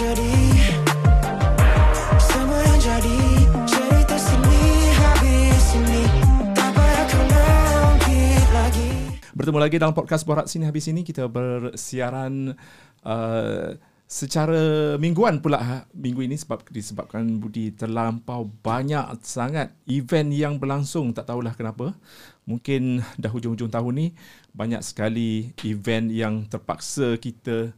jadi. Semua yang jadi Cerita sini habis ini. Tak payah kau ungkit lagi. Bertemu lagi dalam podcast Borak Sini Habis Ini. Kita bersiaran uh, secara mingguan pula ha, minggu ini sebab disebabkan Budi terlampau banyak sangat. Event yang berlangsung tak tahulah kenapa. Mungkin dah hujung-hujung tahun ni banyak sekali event yang terpaksa kita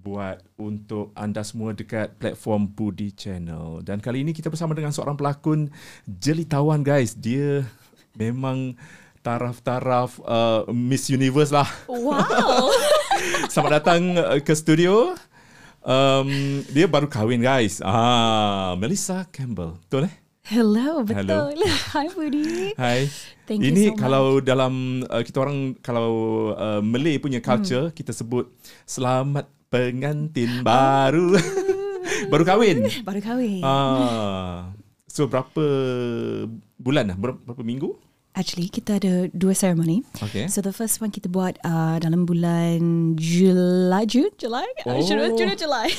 buat untuk anda semua dekat platform Budi Channel dan kali ini kita bersama dengan seorang pelakon jelitawan guys dia memang taraf-taraf uh, Miss Universe lah Wow. Selamat datang uh, ke studio. Um, dia baru kahwin guys. Ah, Melissa Campbell. Betul eh? Hello, Hello. betul. Hi, Budi. Hai. Thank you Ini so much. kalau dalam uh, kita orang kalau uh, Malay punya culture Hmm. kita sebut selamat pengantin baru. baru kahwin. Baru kahwin. Ah. So berapa bulan dah? Berapa, berapa minggu? Actually, kita ada dua ceremony. Okay. So the first one kita buat uh, dalam bulan Julai, June, July? Oh. Oh. Or July.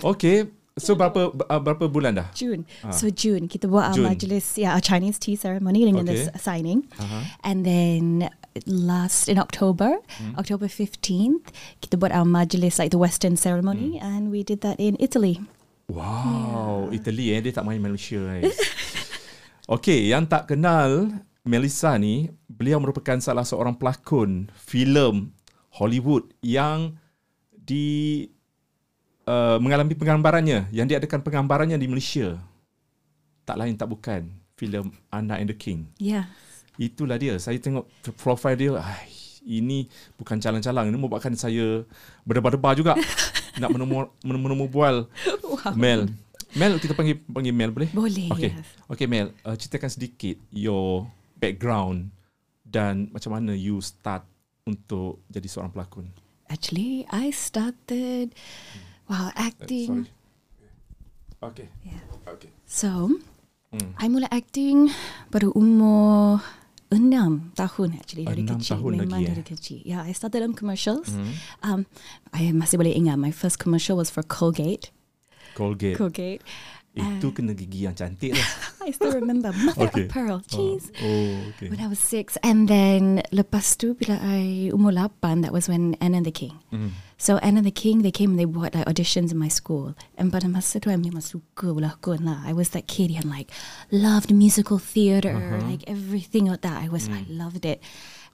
Okay. So berapa uh, berapa bulan dah? June. So June kita buat June. our majlis, yeah, our Chinese tea ceremony dengan Okay. the signing, Uh-huh. and then last in October, Hmm. October fifteenth, kita buat our majlis like the Western ceremony, Hmm. and we did that in Italy. Wow, Italy eh dia tak main Malaysia guys. Okey, yang tak kenal Melissa ni, beliau merupakan salah seorang pelakon filem Hollywood yang di uh, mengalami penggambarannya, yang diadakan penggambarannya di Malaysia. Tak lain tak bukan filem Anna and the King. Yeah. Itulah dia. Saya tengok profil dia, ai, ini bukan calang-calang. Ini membuatkan saya berdebar-debar juga nak menemu menemu bual Wow. Mel. Mel kita panggil panggil Mel boleh? Boleh, Okay. yes. Okay Mel, uh, ceritakan sedikit your background dan macam mana you start untuk jadi seorang pelakon. Actually, I started wow Uh, acting. sorry. Okay. Yeah. Okay. So, Hmm. I mula acting pada umur enam tahun actually dari Enam kecil. tahun Memang lagi, eh? dari kecil. Yeah, I started on commercials. Hmm. Um, I masih boleh ingat my first commercial was for Colgate. Colgate. Colgate. Itu kena gigi yang cantik lah. I still remember mother Okay. of pearl. Jeez. Oh, oh okay. When I was six, and then lepas tu bila I umur lapan, that was when Anne and the King. Hmm. So Anne and the King, they came and they buat like auditions in my school. And pada masa tu I memang suka berlakon lah. I was that kid yang like loved musical theatre, like everything like that. I was I loved it.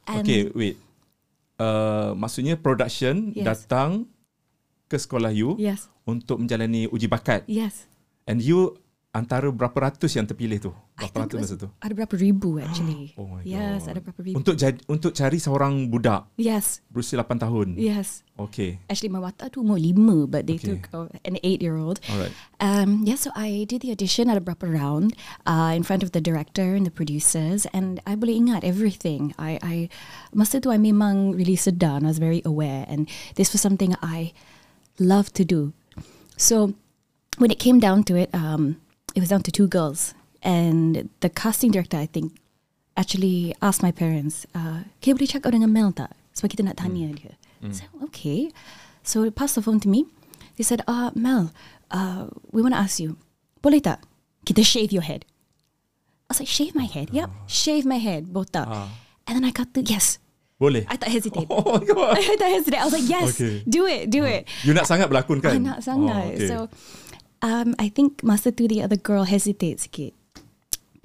And Okay, wait. Uh, maksudnya production Yes. datang ke sekolah you yes, untuk menjalani uji bakat. yes. And you antara berapa ratus yang terpilih tu? Berapa ratus masa tu? ada berapa ribu actually. Oh my yes, god. ada berapa ribu. Untuk jadi untuk cari seorang budak yes, berusia 8 tahun. yes. Okay. Actually, my watak tu umur lima, but they Okay. took uh, an eight-year-old. Alright. Um, yeah, so I did the audition at a berapa round uh, in front of the director and the producers, and I boleh ingat everything. I, I masa tu I memang really sedar, and I was very aware, and this was something I love to do. So when it came down to it, um, it was down to two girls, and the casting director, I think, actually asked my parents, uh, "Kita boleh cakap dengan Mel tak? Sebab kita nak tanya dia." So okay, so they passed the phone to me. They said, uh, Mel, uh, we want to ask you, boleh tak kita shave your head? I was like, shave my head? Yep, shave my head, botak. Ah. And then I got to, yes. Boleh? I tak hesitate. Oh my god. I tak hesitate. I was like, yes, Okay. do it, do it. You nak sangat berlakon kan? I nak sangat. Oh, okay. So, um, I think masa tu the other girl hesitate sikit.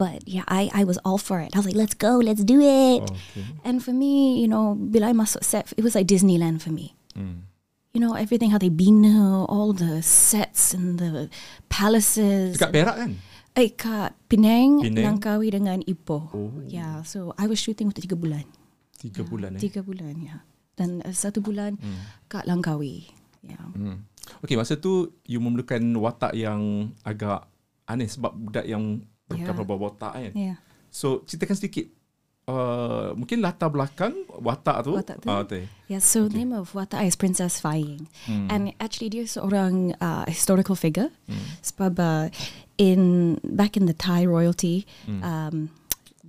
But yeah, I, I was all for it. I was like, let's go, let's do it. Okay. And for me, you know, bila I masuk set, it was like Disneyland for me. Hmm. You know, everything how they bina, all the sets and the palaces. Dekat Perak kan? Eh, kat Penang, Penang. Langkawi dengan Ipoh. Oh. Yeah, so I was shooting untuk tiga bulan. Tiga bulan eh. Tiga bulan, ya. Dan uh, satu bulan kat Langkawi. Yeah. Hmm. Okay, masa tu you memerlukan watak yang agak aneh sebab budak yang Ya. berkapal yeah. botak kan. Yeah. So, ceritakan sedikit. Uh, mungkin latar belakang watak tu. Watak tu. Ah, tu. Yeah, so Okay. name of watak is Princess Flying. Hmm. And actually dia seorang uh, historical figure. Sebab uh, in back in the Thai royalty, Hmm. um,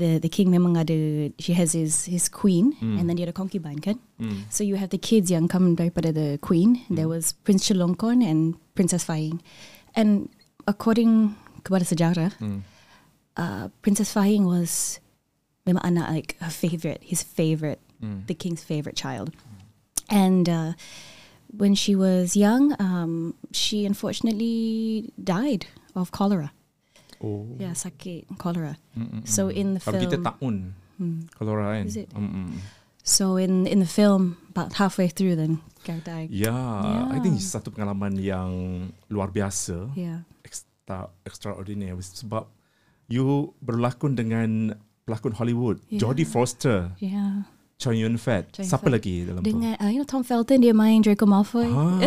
the the king memang ada she has his his queen and then dia ada concubine kan. Mm. So you have the kids yang come daripada the queen. There was Prince Chulalongkorn and Princess Fa-Ying. And according kepada sejarah, Mm. uh, Princess Fa-Ying was memang anak like her favorite, his favorite, Mm. the king's favorite child. And uh, when she was young, um, she unfortunately died of cholera. Oh. Yeah, sakit cholera. Mm-mm. So in the Kalau kita film, takun Hmm. kalau kan. Is it? Mm-mm. so in in the film, about halfway through, then Gareth died. Ya, I think Yeah. satu pengalaman yang luar biasa, Yeah, extra extraordinary sebab you berlakon dengan pelakon Hollywood, Yeah. Jodie Foster, yeah. Chow Yun Fat. Chow Siapa Fat. lagi dalam Dengan uh, you know Tom Felton dia main Draco Malfoy tu? Ah,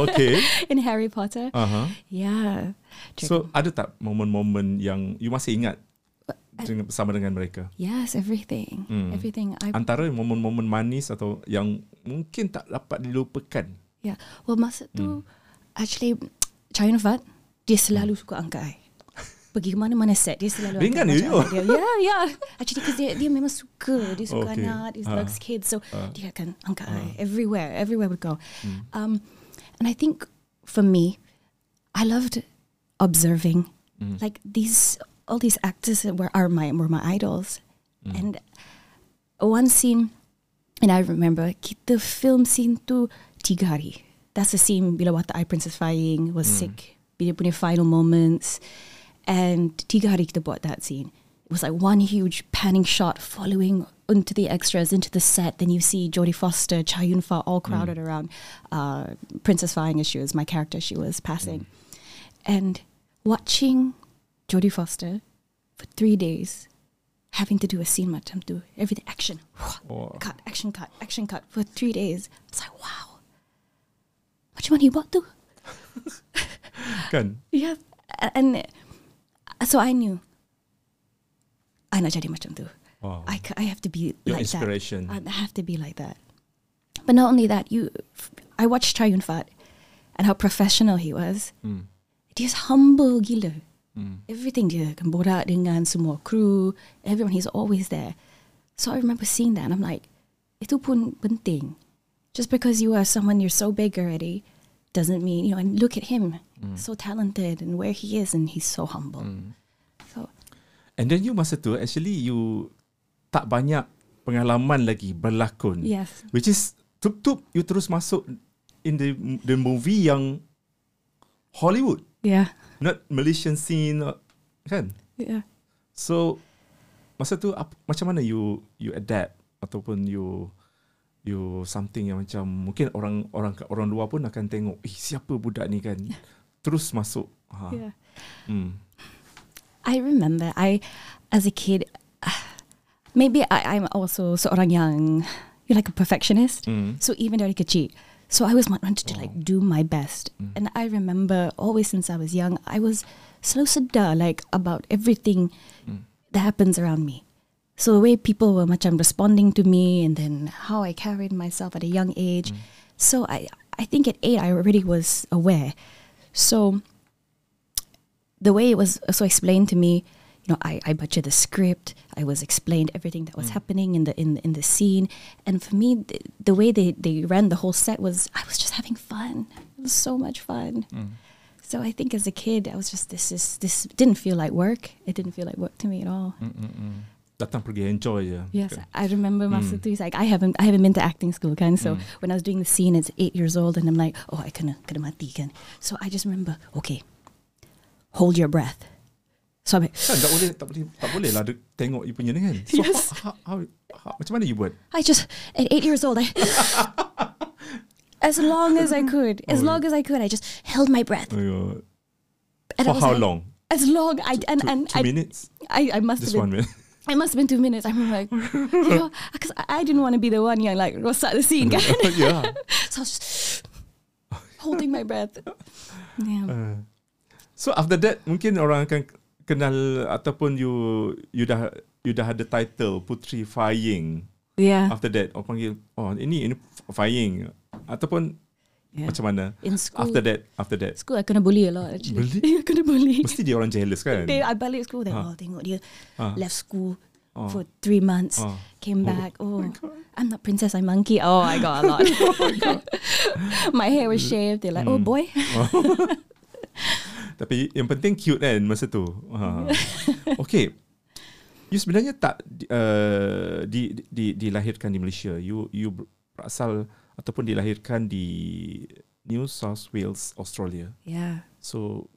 okay. in Harry Potter. Aha. Yeah. So ada tak momen-momen yang you masih ingat dengan, bersama dengan mereka? Yes, everything, Hmm. everything. I Antara momen-momen manis atau yang mungkin tak dapat dilupakan. yeah. Well, masa tu actually Chow Yun Fat dia selalu suka angkat I. Pergi ke mana-mana set dia selalu Ringan dia dia. Yeah, yeah. Actually, because dia, dia memang suka. Dia suka Okay. anak, dia Ah. loves kids. So Ah. dia akan angkat I everywhere, everywhere we go. Hmm. Um, and I think for me, I loved observing Mm. like these all these actors were are my were my idols, Mm. and one scene, and I remember kita film scene tu tiga hari. That's the scene bila Watak I Princess Fa-Ying was sick. Bila punya final moments, and tiga hari bought that scene. It was like one huge panning shot following into the extras, into the set. Then you see Jodie Foster, Chow Yun Fat all crowded around uh, Princess Fa-Ying as she was my character. She was passing, and watching Jodie Foster for three days, having to do a scene macam tu, everything action, Oh. cut, action, cut, action, cut for three days. It's like wow, macam mana you buat tu? Kan? Yeah, and so I knew I nak jadi macam tu. Wow. I, I have to be Your like inspiration. that. I have to be like that. But not only that, you, I watched Chow Yun Fat and how professional he was. Hmm. He's humble gila. Hmm. Everything dia akan borak dengan semua crew, everyone, he's always there. So I remember seeing that and I'm like, itu pun penting. Just because you are someone you're so big already doesn't mean, you know, and look at him, so talented and where he is and he's so humble. So, And then you masa tu actually you tak banyak pengalaman lagi berlakon. yes. Which is tup-tup you terus masuk in the the movie yang Hollywood, Yeah. not Malaysian scene kan? Yeah. So masa tu ap, macam mana you you adapt ataupun you you something yang macam mungkin orang orang orang luar pun akan tengok, eh siapa budak ni kan? Terus masuk. Ha. Yeah. Hmm. I remember I, as a kid, maybe I, I'm also seorang yang, you're like a perfectionist. Hmm. So even dari kecil. So I always wanted to like do my best. And I remember always since I was young, I was slow sedar like about everything that happens around me. So the way people were macam um, responding to me and then how I carried myself at a young age. Mm. So I, I think at eight I already was aware. So the way it was so explained to me, you know, I, I butchered the script. I was explained everything that was mm. happening in the in in the scene, and for me, the, the way they they ran the whole set was I was just having fun. It was so much fun. Mm. So I think as a kid, I was just this is this didn't feel like work. It didn't feel like work to me at all. Mm-mm. Datang pergi enjoy je. Yes, Kan? I remember Masa tu, he's like, I haven't, I haven't been to acting school, kan? So hmm. when I was doing the scene, it's eight years old, and I'm like, oh, I kena, kena mati, kan? So I just remember, okay, hold your breath. So I'm like, Kan tak boleh tak boleh tak boleh lah tengok you punya ni kan. So Yes. how, how, how, macam mana you buat? I just at eight years old, I as long as I could, as Oh. long as I could, I just held my breath. Oh, and for how like- long? As long I and Two, and two I, minutes? I I must Just have one been. minute. It must have been two minutes. I remember like, because I, I didn't want to be the one yang like rosak the scene, kan? yeah. so I was just holding my breath. Yeah. Uh, so after that mungkin orang akan kenal ataupun you you dah you dah ada title Putri Faying. yeah. After that orang panggil oh ini ini Faying ataupun Yeah. macam mana? In school, After that after that school I kena bully a lot actually. Bully? I kena bully. mesti dia orang jealous kan? They, I balik school, they Ha. all tengok dia Ha. left school Oh. for three months. Oh. Came Oh back. Oh, I'm not princess, I'm monkey. Oh, I got a lot. my hair was shaved. They're like, oh Mm. boy. Tapi yang penting cute kan masa tu. Ha. Okay. You sebenarnya tak uh, di, di dilahirkan di Malaysia. You you berasal ataupun dilahirkan di New South Wales, Australia. Yeah. So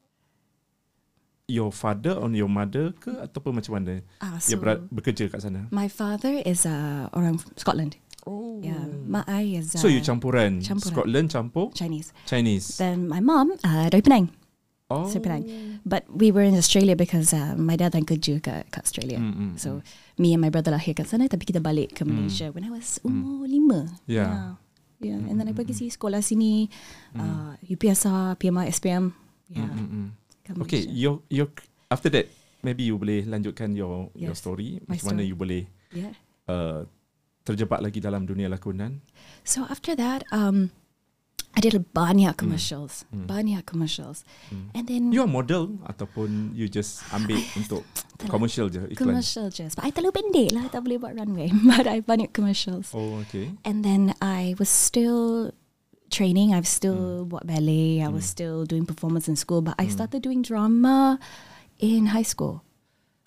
your father or your mother ke ataupun macam mana? Ah, Dia so ber, bekerja kat sana. my father is uh, orang Scotland. Oh. Yeah. My I is uh, So you campuran, campuran. Scotland campur Chinese. Chinese. Then my mom, uh, dari Penang. oh. Saya Penang. But we were in Australia because uh, my dad dan kerja kat, kat Australia. Mm, mm, So me and my brother lahir kat sana tapi kita balik ke Malaysia when I was umur lima. Yeah. Yeah. Yeah. And then I pergi sini sekolah sini uh, UPSR, PMR, SPM. Yeah. Mm, mm, mm. kat Okay, your your after that maybe you boleh lanjutkan your your Yes, story my macam mana story. you boleh Yeah. uh, terjebak lagi dalam dunia lakonan. So after that, um, I did a banyak commercials, Mm. banyak commercials, Mm. and then You are model ataupun you just ambil untuk tak- commercial je iklan. commercial just. But I terlalu pendek lah, tak boleh buat runway. But I banyak commercials. Oh, okay. And then I was still training. I was still Mm. ballet. I was still doing performance in school. But I started doing drama in high school.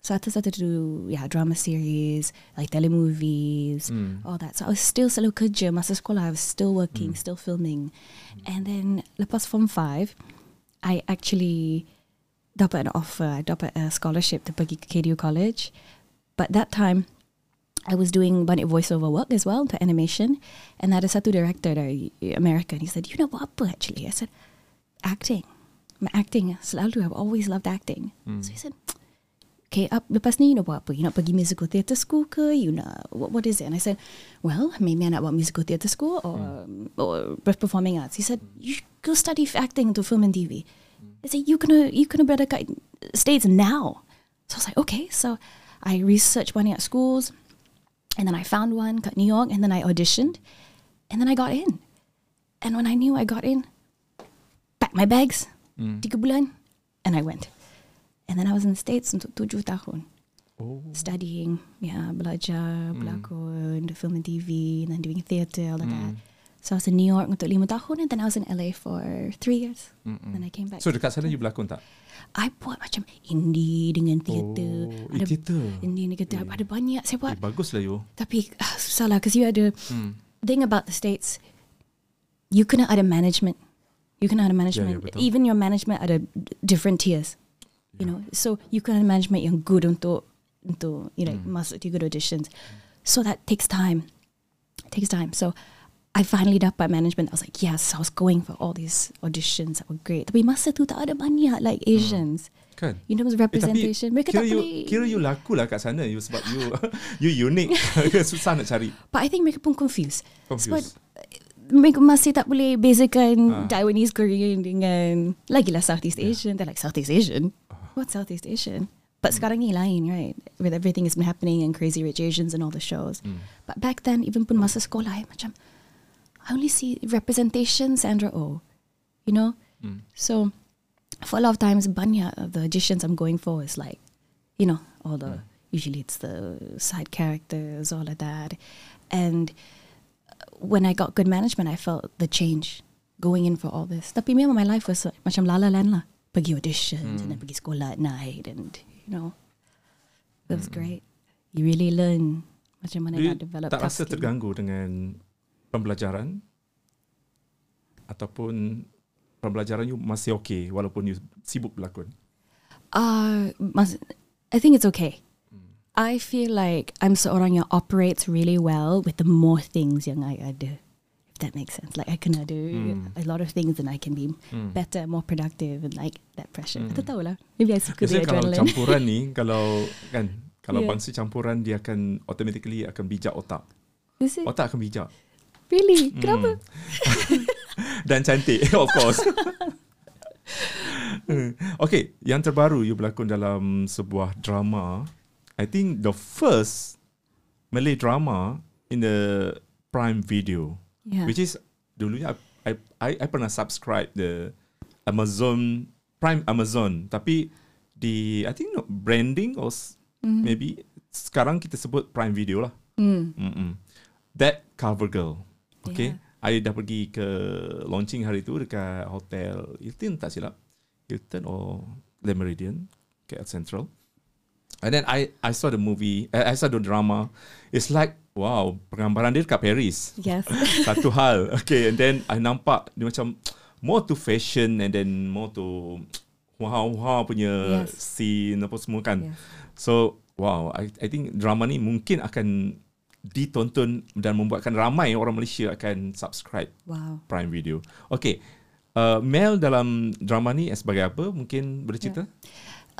So I started to do yeah drama series like telemovies, Mm. all that. So I was still selalu kerja masa sekolah. I was still working, still filming. And then lepas form five, I actually dapat an offer. I dapat a scholarship to pergi ke KDU College. But that time, I was doing banyak voiceover work as well untuk animation. And ada satu director dari America. And he said, you know buat apa actually? I said, acting. My acting selalu. I've always loved acting. Mm. So he said, okay, up, lepas ni you nak buat apa? You nak pergi musical theatre school ke? You nak, what, what is it? And I said, well, maybe I nak buat musical theatre school or, or performing arts. He said, you go study acting untuk film and TV. I said, you kena, you kena berada kat States now. So I was like, okay. So I researched one at schools and then I found one kat New York and then I auditioned and then I got in. And when I knew I got in, packed my bags, Mm. tiga bulan, and I went. And then I was in the States untuk tujuh tahun. Oh. Studying, yeah, belajar, berlakon, the film and TV, and then doing theatre, all of that. So I was in New York untuk lima tahun and then I was in LA for three years. Mm-mm. Then I came back. So dekat sana you berlakon tak? I buat macam indie dengan theatre. Oh, eh, theatre. Indie dengan theatre. Ada banyak saya buat. Eh, bagus lah you. Tapi ah, susah lah because you ada Hmm. thing about the states. You kena ada management. You kena ada management. betul. Even your management ada different tiers. You know, so you kena ada management yang good untuk untuk you know masuk to good auditions. So that takes time. takes time. So I finally dapat management. I was like, yes, I was going for all these auditions that were great. Tapi masa tu tak ada banyak like Asians. Kan? You know, Eh, representation. Mereka kira tak you, boleh. kira you laku lah kat sana you sebab you you unique. Susah nak cari. But I think mereka pun confused. Sebab Confused. mereka masih tak boleh bezakan Ah. Taiwanese Korean dengan lagilah Southeast Asian. They're like Southeast Asian. What Southeast Asian? But sekarang ni lain, right? With everything that's been happening and Crazy Rich Asians and all the shows. But back then, even pun masa sekolah, I macam I only see representation Sandra Oh, you know. Mm. So for a lot of times, banyak of the auditions I'm going for is like, you know, all the usually it's the side characters, all of that, and when I got good management, I felt the change going in for all this. Tapi memang my life was uh, macam la la land lah. Pergi auditions and then pergi sekolah at night and you know, it was great. You really learn macam mana nak develop tak rasa terganggu dengan pembelajaran ataupun pembelajaran you masih okay walaupun you sibuk berlakon. Uh, mas- I think it's okay. I feel like I'm seorang yang operates really well with the more things yang I ada. That makes sense. Like I can do a lot of things and I can be Hmm. better, more productive and like that pressure. I tak tahu lah. Maybe I suka the Biasanya kalau adrenaline. campuran ni kalau kan kalau Yeah. bangsa campuran dia akan automatically akan bijak otak. Is it? Otak akan bijak Really? Hmm. Kenapa? dan cantik of course. okay, yang terbaru you berlakon dalam sebuah drama. I think the first Malay drama in the Prime Video, Yeah. which is dulunya I, I I pernah subscribe the Amazon Prime Amazon, tapi di I think no, branding or s- maybe sekarang kita sebut Prime Video lah. Hmm. Mm-mm. That Cover Girl. Okay. I dah pergi ke launching hari tu dekat hotel Hilton tak silap. Hilton or Le Meridian, KL Central. And then I I saw the movie, uh, I saw the drama. It's like wow, penggambaran dia dekat Paris. Yes. Satu hal. Okay, and then I nampak dia macam more to fashion and then more to wow-wow punya Yes. scene apa semua kan. Yes. So wow, I I think drama ni mungkin akan ditonton dan membuatkan ramai orang Malaysia akan subscribe wow. Prime Video. Okay, uh, Mel dalam drama ni sebagai apa? Mungkin boleh cerita?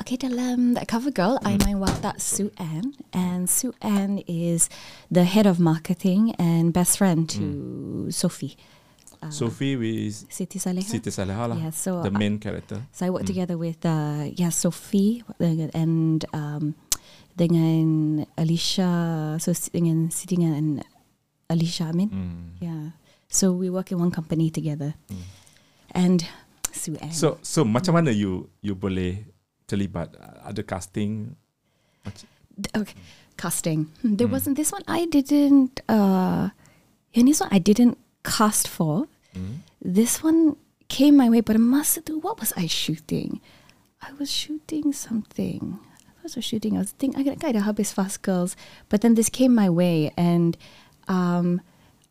Okay, dalam that cover girl, I main watak Sue Ann, and Sue Ann is the head of marketing and best friend to Sophie, Sophie with Siti Saleha. Siti Saleha lah, Yeah, so the I- main character. So I work together with uh, yeah Sophie and um, dengan Alicia, so dengan Siti dengan Alicia Amin. Hmm. Yeah, so we work in one company together, and Sue Ann. So so macam mana you you boleh terlibat? Ada casting? Okay, casting. Hmm, There wasn't this one. I didn't. Uh, and this one I didn't cast for. This one came my way, but I must do. What was I shooting? I was shooting something. I was shooting. I was thinking I got a habis fast girls, but then this came my way, and um,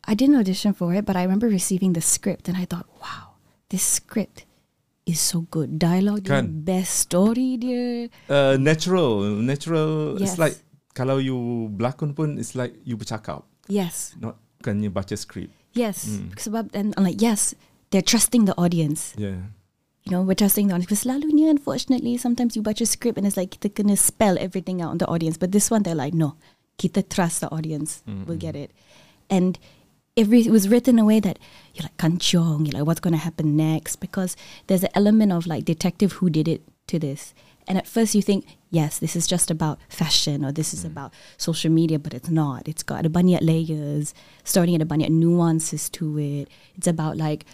I didn't audition for it. But I remember receiving the script, and I thought, wow, this script is so good. Dialogue, dia, Kan? best story, dia. Uh, natural, natural. It's like kalau you berlakon pun, it's like you bercakap, Yes, not bukannya baca skrip. Yes, Mm. sebab and I'm like yes, they're trusting the audience. Yeah. You know, we're trusting the audience. Because selalunya, unfortunately, sometimes you watch a script and it's like kita kena spell everything out on the audience. But this one, they're like, no, kita trust the audience. We'll get it. And every it was written in a way that you're like kanchong. You're like, what's going to happen next? Because there's an element of like detective who did it to this. And at first you think, yes, this is just about fashion or this is mm. about social media, but it's not. It's got a banyak layers, starting at a banyak nuances to it. It's about like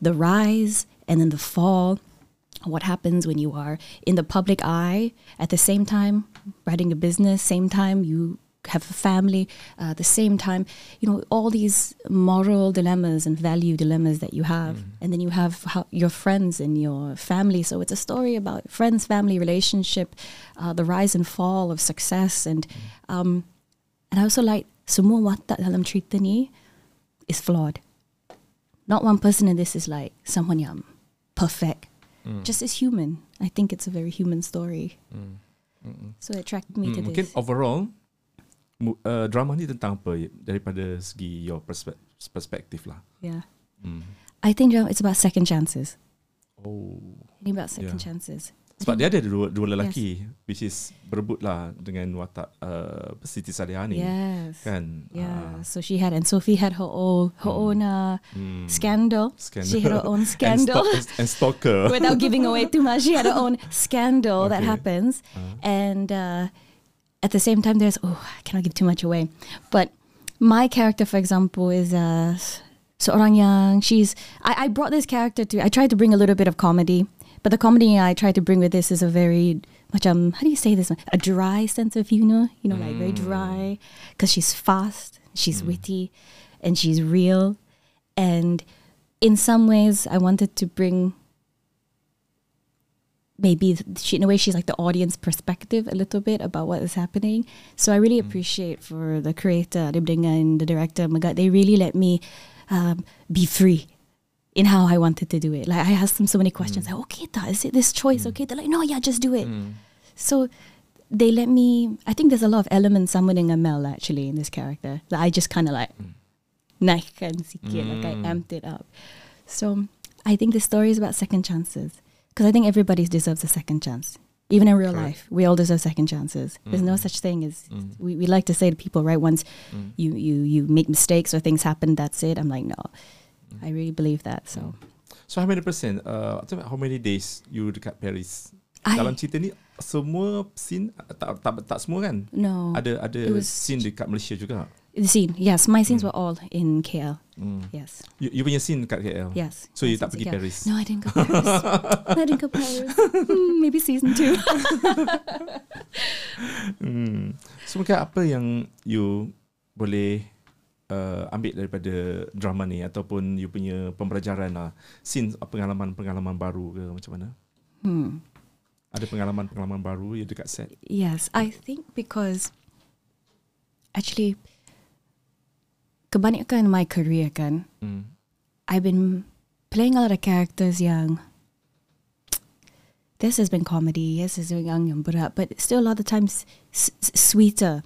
the rise and then the fall what happens when you are in the public eye at the same time writing a business same time you have a family uh, at the same time you know all these moral dilemmas and value dilemmas that you have and then you have how, your friends and your family. So it's a story about friends family relationship uh, the rise and fall of success. And um, and I also like semua watak dalam cerita ni is flawed. Not one person in this is like someone perfect. Just as human. I think it's a very human story. So it attracted me to mungkin this. overall uh, drama ni tentang apa daripada segi your perspe- perspektif lah. Yeah. Hmm. I think drama- it's about second chances. Oh. Ini about second Yeah. chances. Sebab dia ada dua, dua lelaki which is berebut lah dengan watak uh, Siti Saleha ni. Yes. Kan? Yeah. Ah, So she had, and Sophie had her own, her own uh, hmm. scandal. Scandal. She had her own And, scandal. sto- and stalker. Without giving away too much, she had her own scandal that Okay. happens. Uh. And uh, at the same time, there's, oh, I cannot give too much away. But my character, for example, is uh, seorang yang, she's, I, I brought this character to, I tried to bring a little bit of comedy. But the comedy I tried to bring with this is a very, much um how do you say this? A dry sense of humor, you know, like very dry. Because she's fast, she's witty, and she's real. And in some ways, I wanted to bring maybe she, in a way she's like the audience perspective a little bit about what is happening. So I really mm. appreciate for the creator, Ribdinga and the director, Magat, they really let me um, be free in how I wanted to do it. Like I asked them so many questions, mm. like, okay, ta, is it this choice? Mm. Okay, they're like, no, yeah, just do it. So they let me. I think there's a lot of elements summoning a Mel actually in this character that I just kind of like sikit, like I amped it up. So I think the story is about second chances because I think everybody deserves a second chance. Even in real Correct. life, we all deserve second chances. There's no mm. such thing as mm. we, we like to say to people, right? Once mm. you, you you make mistakes or things happen, that's it. I'm like, no, I really believe that. So So how many percent? Uh, how many days you dekat Paris? I- Dalam cerita ni semua scene tak tak tak semua kan? no, Ada ada scene dekat Malaysia juga. The scene. Yes, my scenes were all in KL. Hmm. Yes, You, you punya scene dekat KL. yes. So you tak pergi. Paris? No, I didn't go Paris. I didn't go Paris. Hmm, maybe season two. hmm. So mungkin apa yang you boleh uh, ambil daripada drama ni ataupun you punya pembelajaran lah, scene pengalaman-pengalaman baru ke macam mana? Hmm. Ada pengalaman-pengalaman baru yang dekat set? Yes, I think because actually kebanyakan my career kan, Hmm. I've been playing a lot of characters yang this has been comedy, yes, is young yang berat, but still a lot of times s- s- sweeter.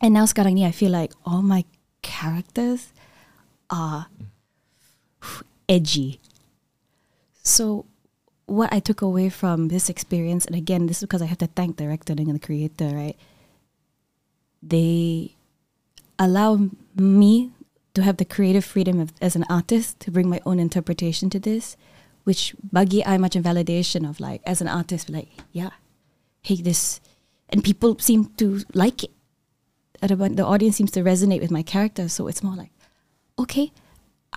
And now sekarang ni I feel like all my characters are edgy. So what I took away from this experience, and again, this is because I have to thank the director and the creator, right? They allow me to have the creative freedom of, as an artist to bring my own interpretation to this, which bagi I much validation of like as an artist, like yeah, hey this, and people seem to like it. The audience seems to resonate with my character, so it's more like, okay,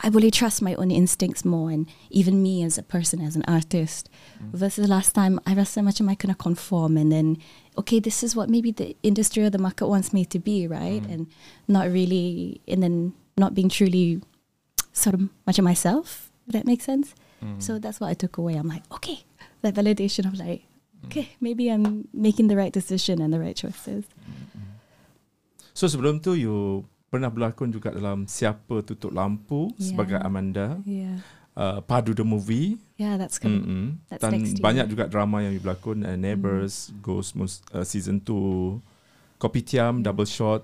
I really trust my own instincts more, and even me as a person, as an artist, mm. versus the last time I rasa macam I kena conform, and then okay, this is what maybe the industry or the market wants me to be, right? Mm. And not really, and then not being truly sort of much of myself. If that makes sense. Mm. So that's what I took away. I'm like, okay, that validation of like, okay, maybe I'm making the right decision and the right choices. Mm-hmm. So sebelum tu you pernah berlakon juga dalam Siapa Tutup Lampu Yeah. sebagai Amanda, Yeah, uh, Padu the Movie. yeah, that's good. Mm-mm. That's Dan next year. banyak juga drama yang you berlakon uh, Neighbours, Ghost Mus- uh, Season 2, Kopitiam, Double Shot,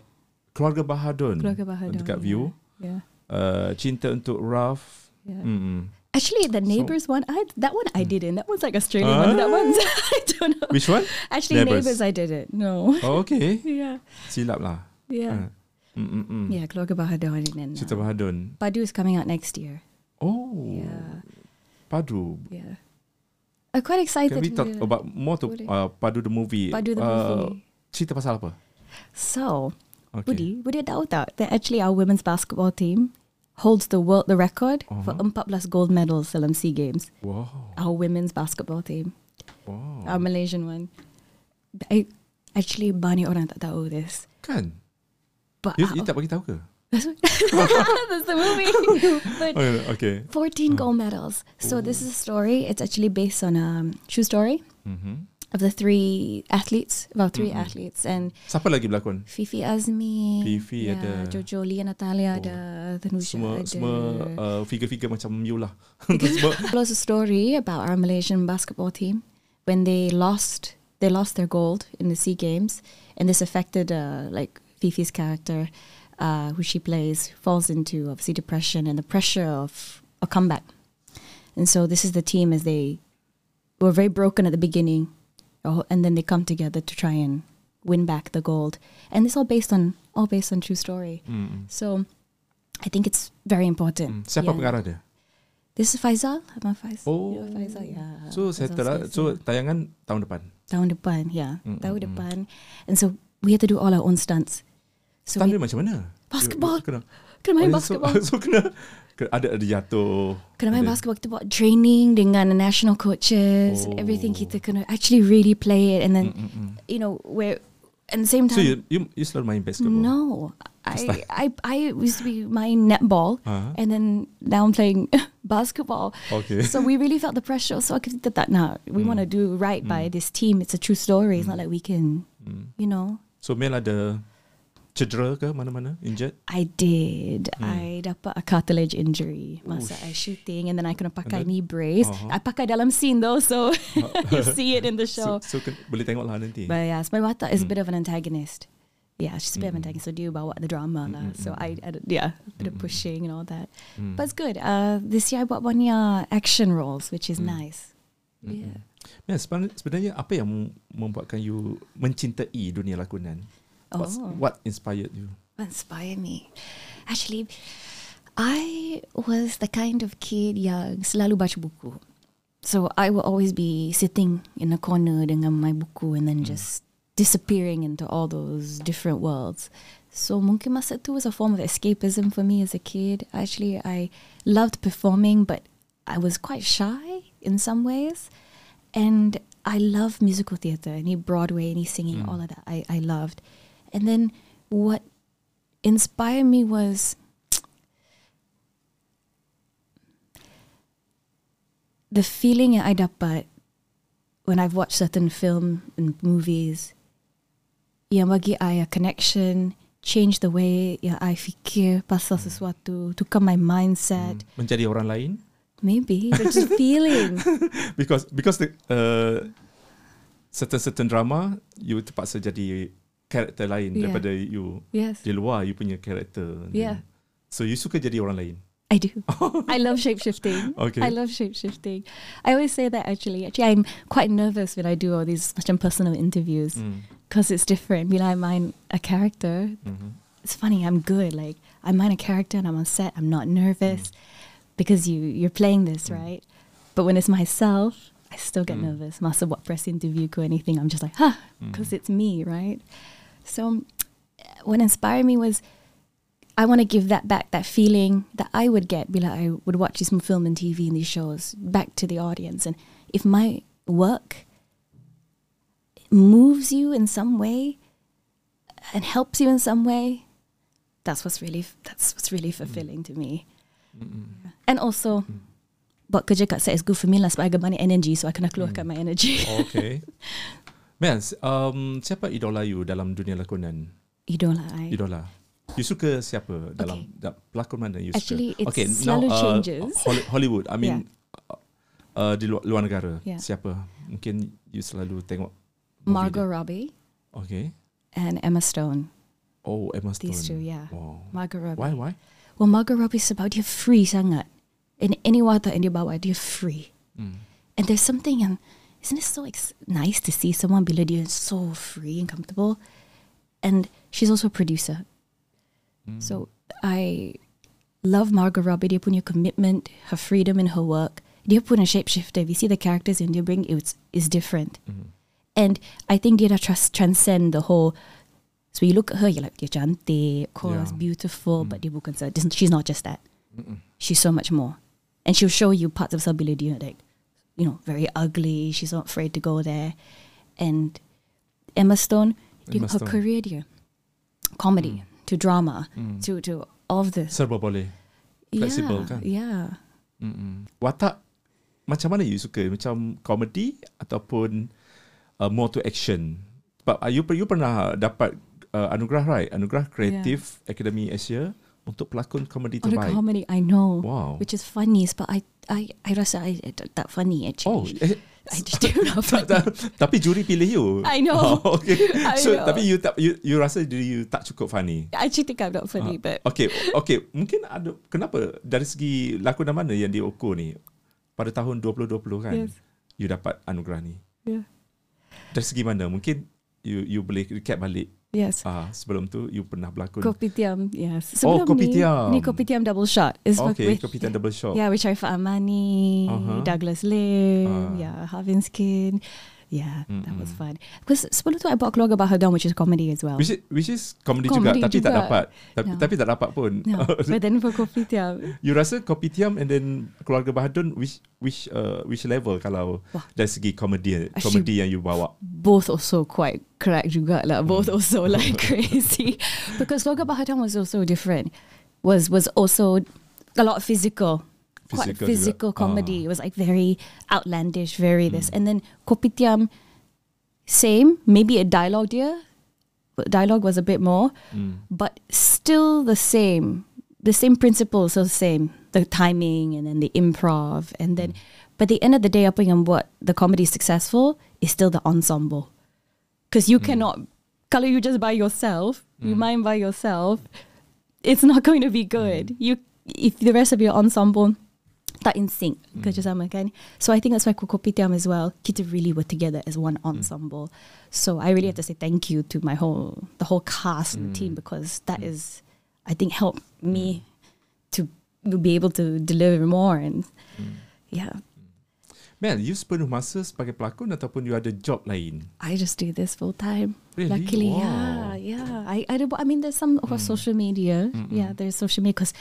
Keluarga Bahadun, Keluarga Bahadun, dekat yeah. View, Yeah, uh, Cinta Untuk Raf. yeah. Mm-mm. Actually, the So- neighbors one, I that one I didn't. That one's like Australian Ah. one. That one's I don't know. Which one? Actually, Neighbours. neighbors, I didn't. No. Oh, okay. yeah, Silap lah. yeah, Uh, mm-mm. yeah. Keluarga Bahadun and Cinta uh, Bahadun. Padu is coming out next year. Oh, Yeah, Padu. yeah. I'm quite excited. Can we talk that. about more to uh, Padu the movie? Padu the Uh, movie. cerita pasal apa? So, Okay. Budi, Budi tahu tak that actually our women's basketball team holds the world the record for Uh-huh. 14 gold medals dalam SEA Games. Wow. Our women's basketball team, Wow. our Malaysian one. I actually banyak orang tak tahu this. kan? But You, you tak bagi tahu ke? that's, that's the movie. but okay. 14 gold medals. So this is a story. It's actually based on a true story Mm-hmm. of the three athletes, about 3 Mhm. athletes, and Siapa lagi berlakon? Fifi Azmi, Fifi yeah, ada. Jojo Lia Natalia Oh. ada, Thanusha Semua ada. semua uh, figure-figure macam you lah. semua. a story about our Malaysian basketball team when they lost they lost their gold in the Sea Games, and this affected uh, like Fifi's character, uh, who she plays, falls into obviously depression and the pressure of a comeback. And so this is the team as they were very broken at the beginning, and then they come together to try and win back the gold. And this all based on all based on true story. Mm. So I think it's very Mm. important. Siapa Yeah. pengarah dia? This is Faisal. Abang Faisal. Oh. You know Faisal, yeah. So Faisal settle lah. So tayangan tahun depan. tahun depan, yeah. Mm, Tahun mm, mm. depan. And so we had to do all our own stunts. So Stand we macam mana? Basketball. Kena. kena main Oh, basketball. So, so kena, ada ada jatuh. kena main basketball. Kita buat training dengan the national coaches. Oh. Everything kita kena actually really play it. And then, Mm, mm, mm. you know, where, at the same So time. you, you, you selalu main basketball? no. I, I, I used to be my netball. Uh-huh. And then now I'm playing basketball. Okay. so we really felt the pressure. So kita tak nak. We Mm. want to do right by Mm. this team. It's a true story. It's not like we can, Mm. you know. So Mel ada cedera ke mana-mana? Injured? I did. Hmm. I dapat a cartilage injury masa Oosh. I shooting and then I kena pakai then- knee brace. Uh-huh. I pakai dalam scene though, so you see it in the So, show. so ken- boleh tengok lah nanti. But yeah, my watak is a Hmm. bit of an antagonist. Yeah, she's a bit of an Mm. antagonist. So do bawa the drama lah. Mm, mm, So I, I yeah, a bit of Mm, mm. pushing and all that. Mm. But it's good. Uh, this year I buat banyak action roles, which is Mm. nice. Mm, Yeah. Mel, sebenarnya, apa yang mem- membuatkan you mencintai dunia lakonan? What's, Oh. What inspired you? inspire me. Actually, I was the kind of kid yang selalu baca buku. So I will always be sitting in a corner dengan my buku and then Hmm. just disappearing into all those different worlds. So mungkin masa tu was a form of escapism for me as a kid. Actually, I loved performing, but I was quite shy in some ways. And I love musical theatre, any Broadway, any singing, all of that. I, I loved. And then what inspired me was the feeling I dapat when I've watched certain film and movies yang bagi I a connection, change the way yang I fikir pasal sesuatu, tukar my mindset. Menjadi orang lain Maybe, just feeling. because because the uh, certain certain drama you terpaksa jadi karakter lain Yeah. daripada you Yes. di luar you punya karakter. Yeah. So you suka jadi orang lain. I do. I love shape shifting. Okay. I love shape shifting. I always say that actually. Actually, I'm quite nervous when I do all these macam personal interviews Mm. because it's different. Bila I mind a character, Mhm. it's funny. I'm good. Like I mind a character and I'm on set. I'm not nervous because you you're playing this right. But when it's myself, I still get Mm. nervous. Masa what press interview or anything, I'm just like, huh, because it's me, right? So what inspired me was I want to give that back, that feeling that I would get be like I would watch this film and TV and these shows back to the audience. And if my work moves you in some way and helps you in some way, that's what's really that's what's really mm. fulfilling to me. And also, buat kerja kat is good for me lah sebab I get banyak energy, so I kena keluarkan mm. my energy. Okay. Man, um, siapa idola you dalam dunia lakonan? Idola I. Idola. You suka siapa dalam da, pelakon mana you Actually, suka? it selalu uh, changes. Holly- Hollywood. I mean uh, uh, di luar, luar negara. Yeah. Siapa? Mungkin you selalu tengok Margot dia. Robbie Okay. and Emma Stone. Oh, Emma Stone. These two, yeah. Wow. Margot Robbie. Why? Why? Well, Margot Robbie sebab dia free sangat. In any water yang dia bawa, dia free. Mm. And there's something yang, isn't it so ex- nice to see someone bila dia so free and comfortable? And she's also a producer. Mm. So I love Margot Robbie. Dia punya commitment, her freedom in her work. Dia pun a shapeshifter. If you see the characters yang dia bring, it's, it's different. Mm-hmm. And I think dia trust, transcend the whole. So you look at her, you're like, dia cantik, of course, Yeah. beautiful, but mm. dia bukan she's not just that. She's so much more. And she'll show you parts of her ability, like, you know, very ugly. She's not afraid to go there. And Emma Stone, Emma her Stone. career dia, comedy to drama to to all of this. Serba boleh. flexible yeah, kan? Yeah. Mm-mm. Watak macam mana you suka? Macam comedy ataupun uh, more to action? But uh, you you pernah dapat uh, anugerah right? Anugerah Creative Academy Asia untuk pelakon komedi terbaik. comedy, I know, Wow. which is funny, but I I I rasa I, I tak funny Oh, actually. eh, I just don't know. tak, tak, tapi juri pilih you. I know. Oh, okay. I so know. tapi you tak you, you rasa diri you tak cukup funny. I actually think I'm not funny, but Okay, okay. Mungkin ada kenapa dari segi lakonan mana yang diukur ni pada tahun 2020 kan? Yes. You dapat anugerah ni. yeah. Dari segi mana? Mungkin you you boleh recap balik. Yes. Ah, sebelum tu you pernah berlakon. Kopitiam, yes. Oh, Sebelum Kopitiam. Ni, ni Kopitiam double shot. Is okay, with, Kopitiam Double Shot. Yeah, with Sharifa Amani, Uh-huh. Douglas Lim, Ah. yeah, Harvin Skin. Yeah, that was Mm-mm. fun. Because sebelum tu I buat Keluarga Bahadam, which is comedy as well. Which is, which is comedy, Comedy juga tapi tak juga. dapat. Tapi, No. tapi tak dapat pun. no, but then for Kopitiam, you rasa Kopitiam and then Keluarga Bahadun which which uh, which level kalau Wah. dari segi komedi Actually- komedi yang you bawa? Both also quite correct juga lah. Both Hmm. also like crazy. Because Keluarga Bahadun was also different. Was was also a lot of physical. Quite Physical physical juga. comedy. Ah. It was like very outlandish, very this. Hmm. And then Kopitiam, same, maybe a dialogue there. but Dialogue was a bit more, Mm. but still the same. The same principles are the same. The timing and then the improv. And then, but the end of the day, apa yang buat the comedy successful is still the ensemble. Because you hmm. cannot, color you just by yourself, you hmm. mind by yourself, it's not going to be good. Hmm. You, if the rest of your ensemble tak in sync kerjasama kan. So I think that's why Kopitiam as well. Kita really were together as one ensemble. So I really have to say thank you to my whole the whole cast and the team because that is, I think, helped me to be able to deliver more and yeah. Man, you sepenuh masa sebagai pelakon ataupun you ada job lain? I just do this full time. Really? Luckily, Wow. yeah, yeah. I, I, don't- I mean, there's some of course social media. Yeah, there's social media because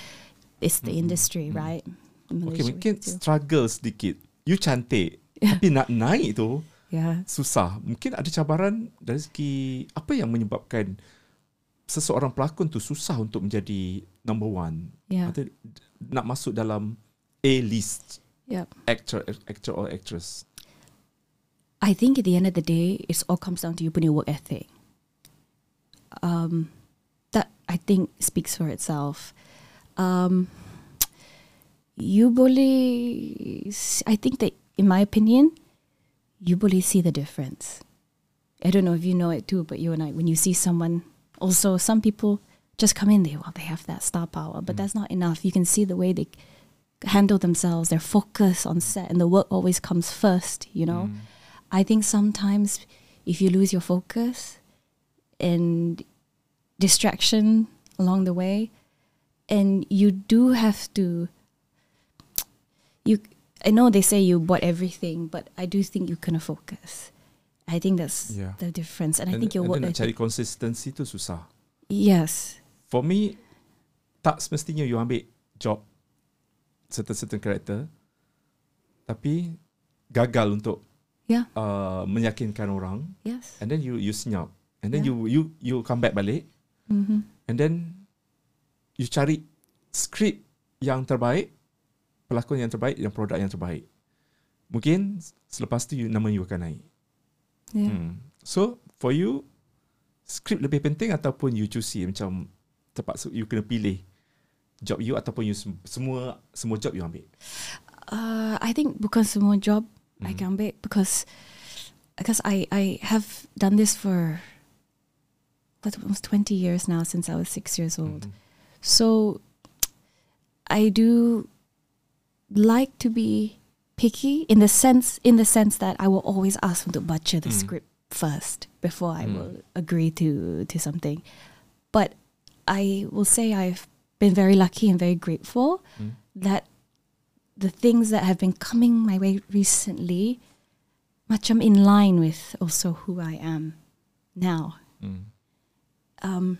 it's the industry, right? Okay, Malaysia mungkin too. struggle sedikit. You cantik, tapi nak naik tu Yeah. susah. Mungkin ada cabaran dari segi apa yang menyebabkan seseorang pelakon tu susah untuk menjadi number one. Yeah. Atau nak masuk dalam A-list Yeah. actor actor or actress. I think at the end of the day, it all comes down to you your work ethic. Um, that I think speaks for itself. Um, you boleh, I think that, in my opinion, you boleh see the difference. I don't know if you know it too, but you and I, when you see someone, also some people just come in, they well, they have that star power, but that's not enough. You can see the way they handle themselves, their focus on set, and the work always comes first. You know, mm. I think sometimes if you lose your focus and distraction along the way, and you do have to. You, I know they say you bought everything, but I do think you can focus. I think that's Yeah. the difference, and I think your and work nak cari ethic. konsistensi tu susah. Yes, For me, tak semestinya you ambil job certain-certain karakter tapi gagal untuk yeah, uh, meyakinkan orang yes. and then you you senyap and then Yeah. you you you come back balik Mm-hmm. and then you cari skrip yang terbaik pelakon yang terbaik yang produk yang terbaik mungkin selepas tu you, nama you akan naik Yeah. hmm. so for you skrip lebih penting ataupun you choosy macam terpaksa you kena pilih job you ataupun you sem- semua semua job you ambil Uh, I think bukan semua job I Mhm. can ambil because because I I have done this for what almost twenty years now since I was six years old. Mhm. So I do like to be picky in the sense in the sense that I will always ask them to butcher the Mm. script first before I Mm. will agree to to something. But I will say I've been very lucky and very grateful Mm. that the things that have been coming my way recently much I'm in line with also who I am now. Hmm. Um,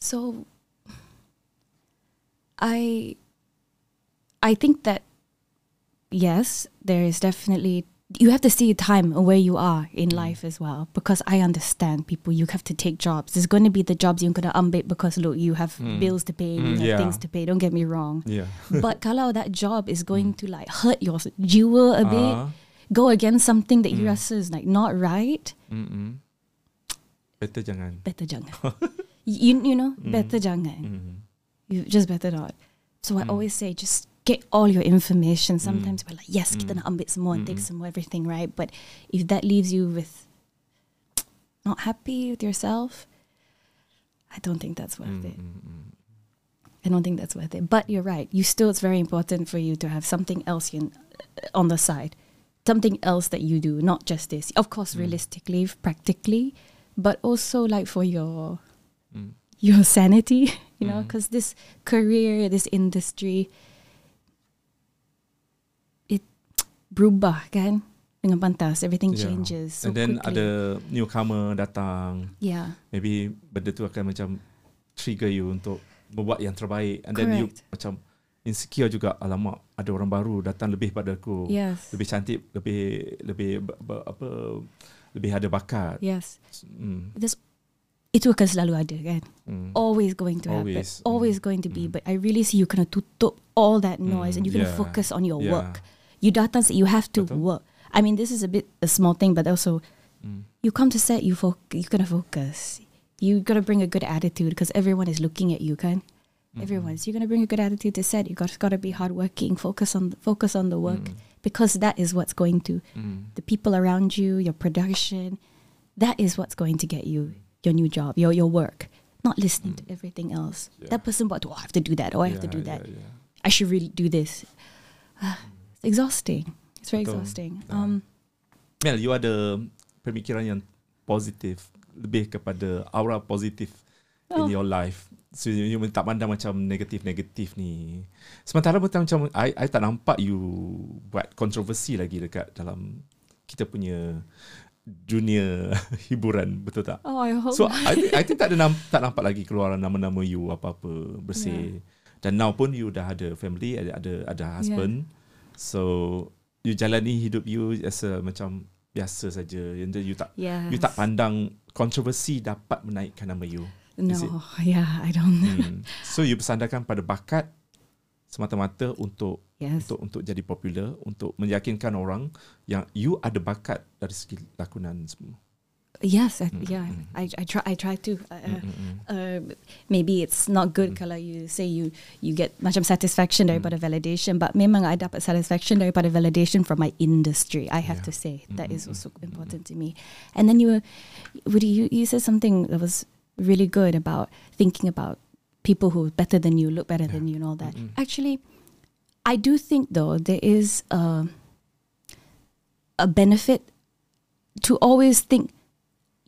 so I I think that yes, there is definitely you have to see time and where you are in life as well because I understand people you have to take jobs. There's going to be the jobs you're going to unbait because look you have Mm. bills to pay, you Mm, have yeah. things to pay. Don't get me wrong. yeah but kalau that job is going to like hurt your jewel a bit, Ah, go against something that you Mm. rasa is like not right, mm-mm. better jangan better jangan. you you know, Mm. better jangan. mm. You just better not. So I Mm. always say just get all your information. Sometimes we're like, yes, kita Mm. nak ambil semua and take some everything, right? But if that leaves you with not happy with yourself, I don't think that's worth Mm, it. mm, mm. I don't think that's worth it. But you're right. You still, it's very important for you to have something else in, on the side, something else that you do, not just this. Of course, Mm. realistically, practically, but also like for your Mm. your sanity, you know, because this career, this industry, berubah kan dengan pantas. Everything Yeah. changes so and then quickly. ada newcomer datang yeah, maybe benda tu akan macam trigger you untuk membuat yang terbaik and then you Correct. macam insecure juga alamak ada orang baru datang lebih pada aku yes, lebih cantik lebih lebih apa lebih ada bakat yes. hmm. There's, itu akan selalu ada kan. Hmm. always going to Always. happen. Always going to be. Mm. But I really see you of tutup all that noise and Mm, you can yeah. focus on your Yeah. work. You datang, you have to Betul. work. I mean, this is a bit a small thing, but also Hmm. you come to set, you foc- you gotta focus. You gotta bring a good attitude because everyone is looking at you, kan? Mm-hmm. Everyone's. You're gonna bring a good attitude to set. You got gotta be hardworking. Focus on focus on the work Mm. because that is what's going to Hmm. the people around you, your production. That is what's going to get you your new job, your your work. Not listening to everything else. Mm. Yeah. That person bought, oh, I have to do that. Oh, I have to do that. yeah, yeah. I should really do this. It's exhausting. It's very Betul. exhausting. Yeah. Um, Mel, you ada pemikiran yang positif, lebih kepada aura positif Oh. in your life. So you, you tak pandang macam negatif-negatif ni. Sementara betul macam I, I tak nampak you buat kontroversi lagi dekat dalam kita punya dunia hiburan, betul tak? oh, I hope. So I think, I think tak ada nam, tak nampak lagi keluar nama-nama you apa-apa bersih. Dan now pun you dah ada family, ada ada, ada husband. So you jalani hidup you as a macam biasa saja. And then you tak Yes. you tak pandang kontroversi dapat menaikkan nama you. No, yeah, I don't. Hmm. So you bersandarkan pada bakat semata-mata untuk Yes. untuk untuk jadi popular, untuk meyakinkan orang yang you ada bakat dari segi lakonan semua. Yes, I, Mm, yeah. mm. I I try I try to. Uh, uh, Mm-mm. uh, maybe it's not good Mm. kalau you say you you get macam satisfaction daripada validation, but memang I dapat satisfaction daripada validation from my industry. I have Yeah. to say that is also important to me. And then you, Woody, you you said something that was really good about thinking about people who are better than you, look better Yeah. than you, and all that. Actually, I do think though there is a a benefit to always think,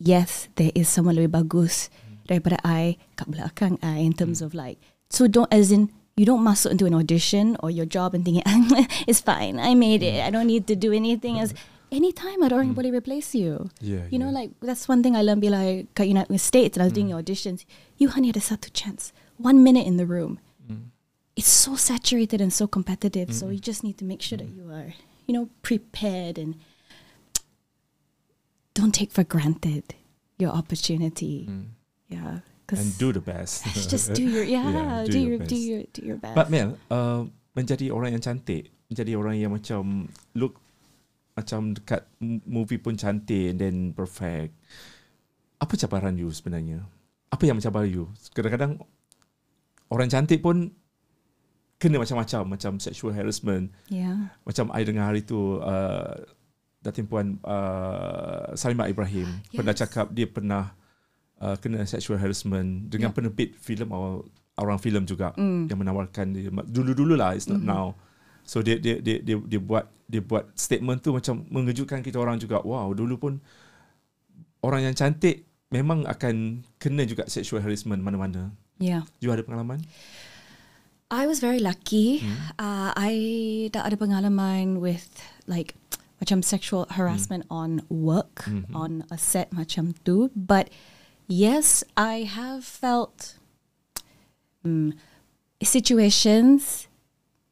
yes, there is someone lebih bagus daripada I kat belakang I in terms hmm. of like, so don't as in you don't masuk into an audition or your job and thinking it's fine, I made it, I don't need to do anything else. Hmm. Anytime ada orang yang boleh replace you. Yeah, You know, like that's one thing I learned. Be like, kat United States, and I was doing hmm. auditions. You honey ada satu chance, one minute in the room. Mm. It's so saturated and so competitive. So you just need to make sure that you are, you know, prepared and don't take for granted your opportunity. Mm. Yeah, And do the best. just do your yeah, Yeah, do, your best. do your do your best. But Mel, uh, menjadi orang yang cantik, menjadi orang yang macam look macam dekat movie pun cantik and then perfect. Apa cabaran you sebenarnya? Apa yang mencabar you? Kadang-kadang orang cantik pun kena macam-macam, macam sexual harassment. yeah, Macam I dengar hari tu uh, Datin Puan uh, Salimah Ibrahim yes. pernah cakap dia pernah uh, kena sexual harassment dengan Yeah. penerbit filem or orang filem juga Mm. yang menawarkan dia dulu-dulu lah it's not Mhm. now. So dia dia dia dia dia buat dia buat statement tu macam mengejutkan kita orang juga. Wow, dulu pun orang yang cantik memang akan kena juga sexual harassment mana-mana. yeah. You ada pengalaman? I was very lucky. Hmm. Uh, I tak ada pengalaman with like macam sexual harassment on work Mhm. on a set macam tu. But yes, I have felt mm, situations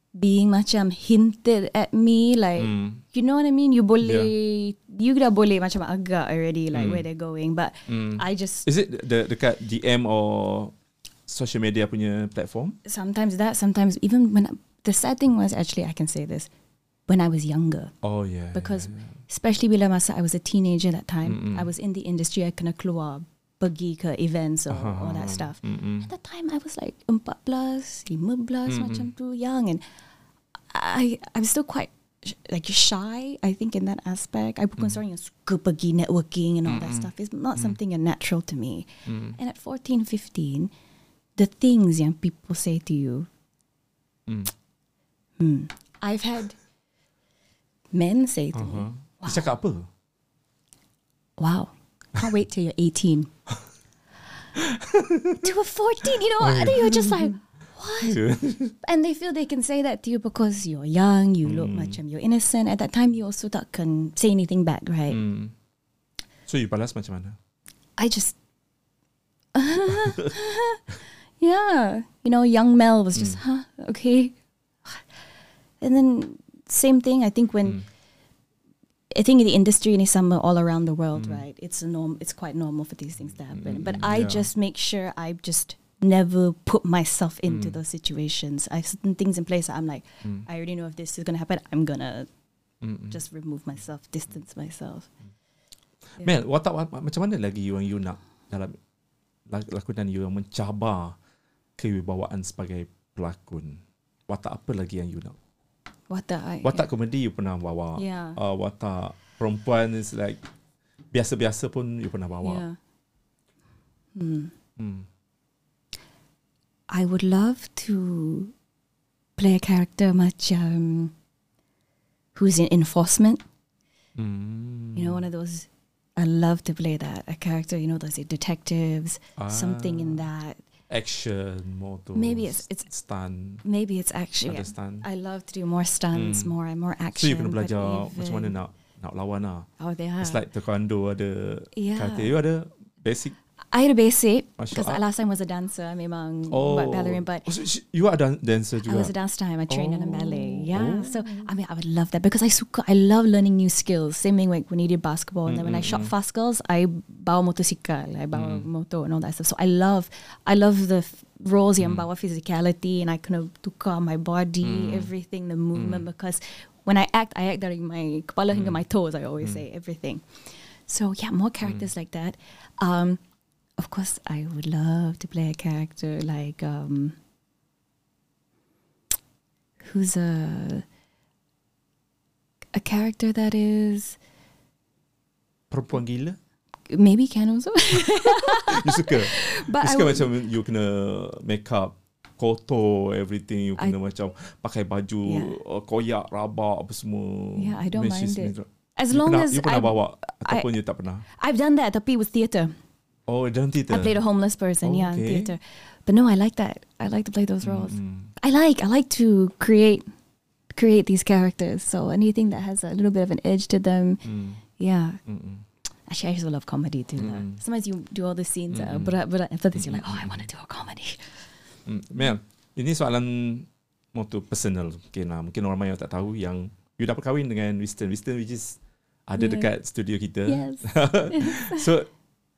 being macam hinted at me like Hmm. you know what I mean. You boleh you dah boleh macam agak already like Hmm. where they're going, but Hmm. I just Is it the dekat DM or social media punya platform? sometimes that sometimes even when I, the sad thing was actually I can say this when I was younger. Oh yeah. because yeah, especially bila masa I was a teenager that time, Mm-mm. I was in the industry, I kena keluar pergi ke events or yeah. all that stuff. Mm-mm. At that time, I was like 14, 15 Mm-mm. macam tu, young and I I'm still quite sh- like shy, I think in that aspect. I bukan Mm. seorang yang suka pergi networking and all that stuff. It's not Mm. something yang natural to me. Mm. And at 14, 15, the things young people say to you, Mm. hmm, I've had men say to me, Uh-huh. Dia cakap apa? Wow. Can't wait till you're 18. to a 14, you know, and then you're just like, what? And they feel they can say that to you because you're young, you look Mm. macam you're innocent. At that time, you also tak can say anything back, right? Mm. So you balas macam mana? I just, yeah, you know, young Mel was just, huh, okay. And then same thing. I think when Mm. I think in the industry in summer all around the world, Mm. right? It's a norm. It's quite normal for these things to happen. Mm, but I yeah. just make sure I just never put myself into Mm. those situations. I have certain things in place. I'm like, Mm. I already know if this is gonna happen. I'm gonna Mm-mm. just remove myself, distance myself. Yeah. Mel, watak wa- macam mana lagi yang you nak dalam lak- lakonan you yang mencabar kewibawaan sebagai pelakon? Watak apa lagi yang you nak? The I Watak komedi you pernah bawa. Yeah. Uh, watak perempuan is like biasa-biasa pun you pernah bawa. Yeah. Hmm. Hmm. I would love to play a character macam who's in enforcement. Hmm. You know, one of those. I love to play that a character. You know, those detectives, something in Ah, that. Action more to Maybe it's- it's- stun. Maybe it's actually. Ada stun. I love to do more stunts, Hmm. more and more action. So action. you kena belajar macam mana nak nak lawan lah. Oh, they are. It's like taekwondo ada Yeah. karate. You ada basic I had a basic because last time was a dancer. Memang Oh, buat ballerina, but Oh, so you are dan- dancer juga. I was a dance time. I trained in a Oh. ballet. Yeah. Oh. So I mean, I would love that because I suka. I love learning new skills. Same thing like when you did basketball, and then when I shot fast girls, I bawa motosikal, I bawa mm. motor and all that stuff. So I love, I love the f- roles mm. yang bawa physicality, and I kind of tukar my body, mm. everything, the movement. Because when I act, I act dari my kepala hingga my toes. I always say everything. So yeah, more characters like that. Um, of course, I would love to play a character like um, who's a a character that is Perempuan maybe can also. You suka? But you I suka would- macam you kena make up kotor everything you I- kena macam pakai baju Yeah. uh, koyak rabak apa semua Yeah, I don't mind it. As you long pernah, as you pernah I- bawa I- ataupun you tak pernah I've done that, tapi with theatre. Oh dalam theater I played a homeless person, yeah, in theatre. But no, I like that. I like to play those roles. Mm. I like I like to create create these characters. So anything that has a little bit of an edge to them, Mm. yeah. Mm-mm. Actually, I also love comedy too. Mm. Sometimes you do all the scenes, uh, but but after this, you're like, oh, I want to do a comedy. Mm. Mel ini soalan motor personal mungkin lah. mungkin orang banyak tak tahu yang you dah berkahwin dengan Winston Winston which is ada Yeah. dekat studio kita Yes, so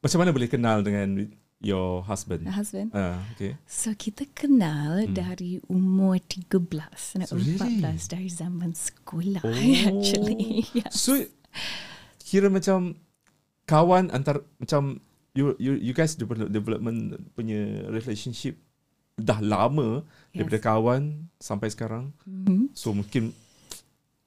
macam mana boleh kenal dengan your husband my husband. Ah, okay So kita kenal dari umur 13 dan So, really? 14 dari zaman sekolah Oh. actually. Yeah. So kira macam kawan antar macam you you you guys develop, development punya relationship dah lama yes. Yes. daripada kawan sampai sekarang. Mhm. So mungkin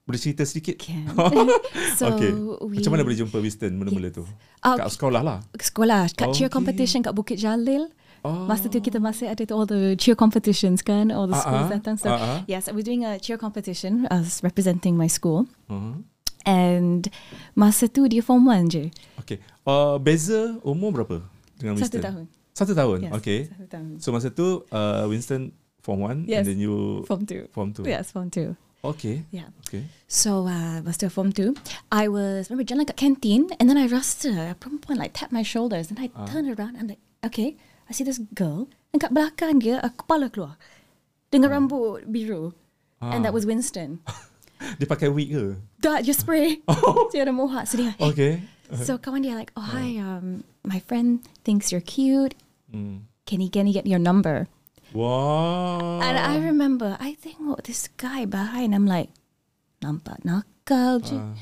boleh cerita sedikit. Can. so okay. we, Macam mana boleh jumpa Winston mula-mula tu? Ah, Kat sekolah lah. sekolah kat cheer Okay. competition kat Bukit Jalil. Oh. Masa tu kita masih ada all the cheer competitions kan, all the schools Ah, datang. So ah. yes, I was doing a cheer competition. I was representing my school. Uh-huh. And masa tu dia form 1 je. Okay. Uh, beza umur berapa dengan Satu Winston? tahun. Satu tahun. Yes, Okay. Satu tahun. So masa tu uh, Winston form 1 and Yes. then you Form 2. form 2. Yes, form 2. Okay. Yeah. Okay. So uh, was still form two. I was remember jalan kat canteen, and then I rasa a point, like tap my shoulders, and I Ah. turn around. I'm like, okay, I see this girl, and kat belakang dia, uh, kepala keluar dengan Ah. rambut biru, and that was Winston. Dia pakai wig ke? That just spray. Dia ada mohawk. So dia, Okay. so kawan dia like, oh hi, um, my friend thinks you're cute. Hmm. Can he can he get your number? Wow. And I remember, I think oh, this guy behind. I'm like, nampak nakal. Ah.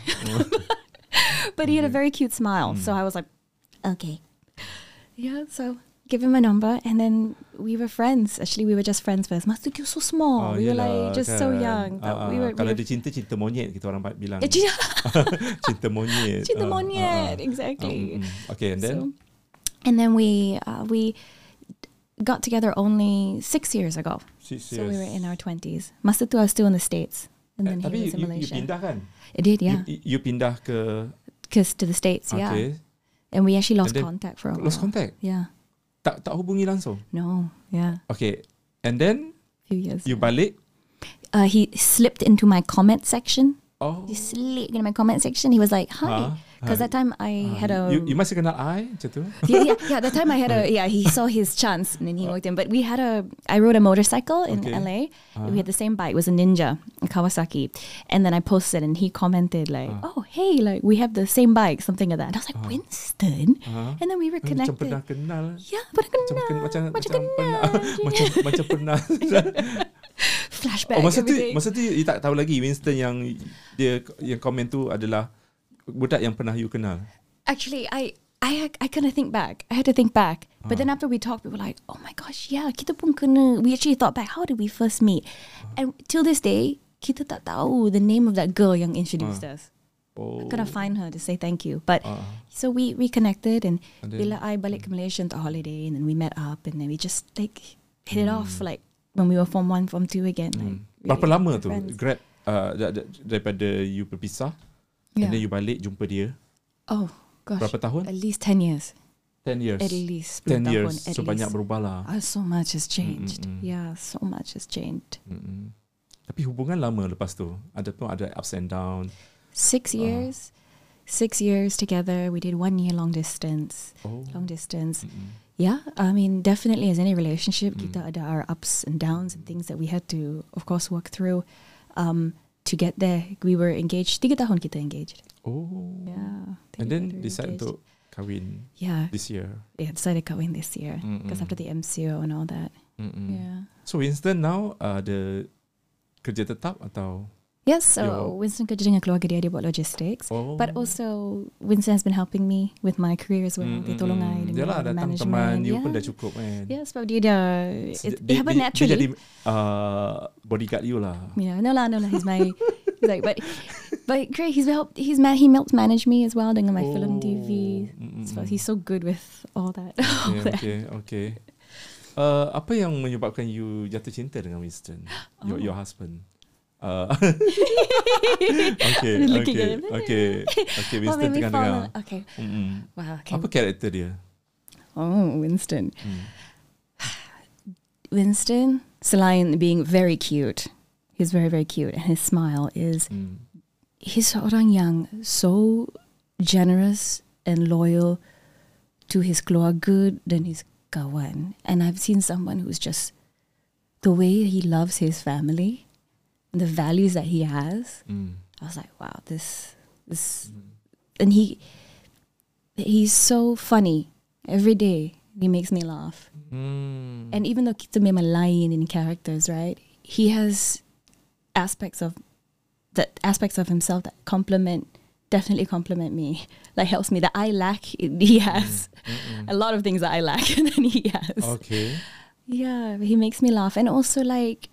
but he had a very cute smile. Hmm. So I was like, okay. Yeah, so give him a number and then we were friends. Actually, we were just friends first. Tu dia so small. we were like just so young. But Ah, we ah. were, Kalau we dia cinta, cinta monyet kita orang bilang. were cinta, monyet. cinta Ah, monyet, ah, ah. exactly. Mm, mm. Okay, and then? So, and then we uh, we got together only six years ago. Six So we were in our twenties. Masa tu I was still in the states, and Eh, then Tapi he you, was in you, you Malaysia. pindah kan? It did, yeah, You, you pindah ke... because to the states, yeah. Okay. And we actually lost contact for a while. Lost contact? Yeah. Tak tak hubungi langsung? No. Yeah. Okay. And then, few years. you balik? uh, he slipped into my comment section. Oh. He slipped into my comment section. He was like, Huh? Because that time I uh, had a You, you masih kenal I macam tu? yeah, yeah, yeah. That time I had a yeah. He saw his chance and uh, then he walked in. But we had a. I rode a motorcycle in Okay. LA. Uh-huh. We had the same bike. It was a Ninja, a Kawasaki. And then I posted and he commented like, uh-huh. "Oh, hey, like we have the same bike, something like that." And I was like, uh-huh. "Winston," Ah. and then we were Macam connected. pernah kenal. Yeah, but kenal, ken, macam, macam macam pernah. macam, macam pernah. flashback. Oh, masa tu, masa tu you tak tahu lagi Winston yang dia yang komen tu adalah budak yang pernah you kenal. Actually, I I I kind of think back. I had to think back. But Ah. then after we talked, we were like, oh my gosh, yeah, kita pun kena. We actually thought back, how did we first meet? Ah. And till this day, kita tak tahu the name of that girl yang introduced us. Oh. Gotta find her to say thank you. But Ah. so we reconnected, and, And then- bila I balik ke Malaysia untuk holiday, and then we met up, and then we just like hit it off Hmm. like when we were form one, form two again. Like, Berapa really lama good tu friends. grab uh, da- da- daripada you berpisah Yeah. and then you balik jumpa dia Oh gosh, berapa tahun? At least ten years. 10 years. At least 10 10 years. tahun, at So banyak least. berubah lah. Oh, so much has changed. mm. Yeah, so much has changed. Mm-mm. Tapi hubungan lama lepas tu. Ada pun ada ups and down. Six years. six years together. We did one year long distance. Oh. Long distance. Mm-mm. Yeah, I mean, definitely as any relationship, Mm. kita ada our ups and downs and things that we had to, of course, work through um, to get there. We were engaged. Tiga tahun kita engaged. Oh. Yeah. And then decide engaged. untuk kahwin Yeah, this year. yeah, decided kahwin this year because after the MCO and all that. Mm-mm. Yeah. So Winston now uh, ada kerja tetap atau? Yes, so Your- Winston kerja dengan keluarga dia, dia buat logistics. Oh. But also, Winston has been helping me with my career as well. Mm, Dia mm, tolong mm. I dengan Yalah all the datang management. teman you yeah. pun dah cukup kan. Yeah, sebab dia dah, it, dia- it happened dia- naturally. Dia jadi uh, bodyguard you lah. Yeah, no lah, no lah. He's my, he's like, but, but great. He's helped. He's ma- he helped manage me as well dengan my film TV. Mm, mm, So mm. he's so good with all that. all Okay, that. okay, okay. Uh, apa yang menyebabkan you jatuh cinta dengan Winston, your Oh. your husband? Uh, okay, okay, okay, okay. What Winston me tengah dengar. Okay. Mm-mm. Wow. Okay. Apa karakter dia? Oh, Winston. Hmm. Winston, selain being very cute, he's very very cute, and his smile is Hmm. he's seorang yang so generous and loyal to his keluarga dan his kawan. And I've seen someone who's just the way he loves his family, the values that he has. Hmm. I was like, wow, this this, and he he's so funny every day. He makes me laugh. Hmm. And even though kita memang lain in characters, right? He has aspects of that aspects of himself that complement definitely complement me. Like helps me that I lack. He has Mm-mm. a lot of things that I lack than he has. Okay. Yeah, he makes me laugh, and also like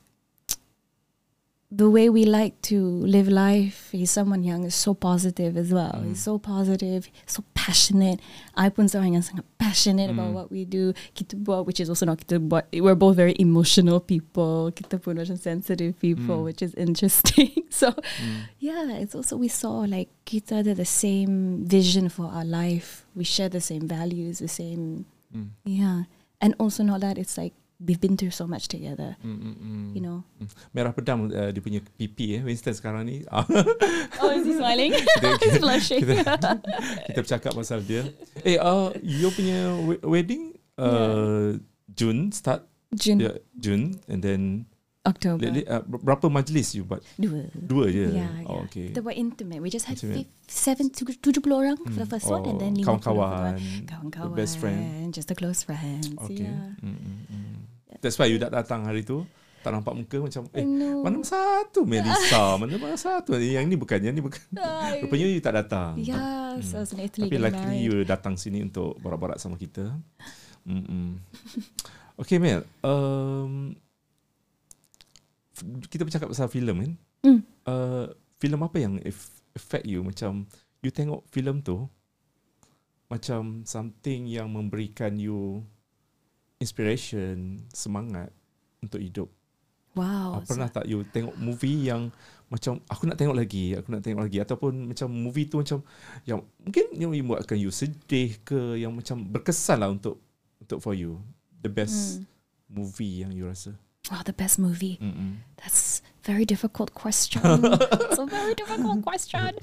the way we like to live life. He's someone young, is so positive as well. He's so positive, so passionate. I pun seorang yang sangat passionate about Mm. what we do. Kita buat, which is also not kita buat. We're both very emotional people. Kita pun macam sensitive people, Mm. which is interesting. so Hmm. yeah, it's also we saw like kita the same vision for our life. We share the same values, the same Hmm. yeah. And also not that it's like we've been through so much together, Hmm, hmm, hmm. you know. Hmm. Merah pedam uh, dia punya pipi eh Winston sekarang ni. Ah, Oh, is he smiling? Kita- He's blushing. kita, kita bercakap pasal dia. Eh, uh, you punya we- wedding uh, June start June, yeah, June and then October. li- uh, ber- berapa majlis you buat? Dua. Dua je. Yeah, Oh, yeah. okay. They were intimate. We just had Intimate. fif- seven, tu- tujuh puluh orang for the Hmm. first one, and then Oh, lima kawan-kawan, kawan-kawan, the best friend. just the close friends. Okay. Yeah. Mm, mm, mm. That's why you tak datang hari tu. Tak nampak muka macam eh know. mana satu Melissa, mana mana satu. Yang ni bukan, yang ni bukan. Ay. Rupanya you tak datang. Yeah, so Tapi luckily you datang sini untuk borak-borak sama kita. Mm-mm. Okay Mel, um, kita bercakap pasal filem kan? Mm. Uh, filem apa yang affect you macam you tengok filem tu macam something yang memberikan you inspiration, semangat untuk hidup. Wow. Ah, pernah tak you tengok movie yang macam aku nak tengok lagi, aku nak tengok lagi ataupun macam movie tu macam yang mungkin yang membuatkan you sedih ke yang macam berkesan lah untuk untuk for you. The best Mm. movie yang you rasa. Wow, the best movie. Mm-mm. That's very difficult question. It's a very difficult question.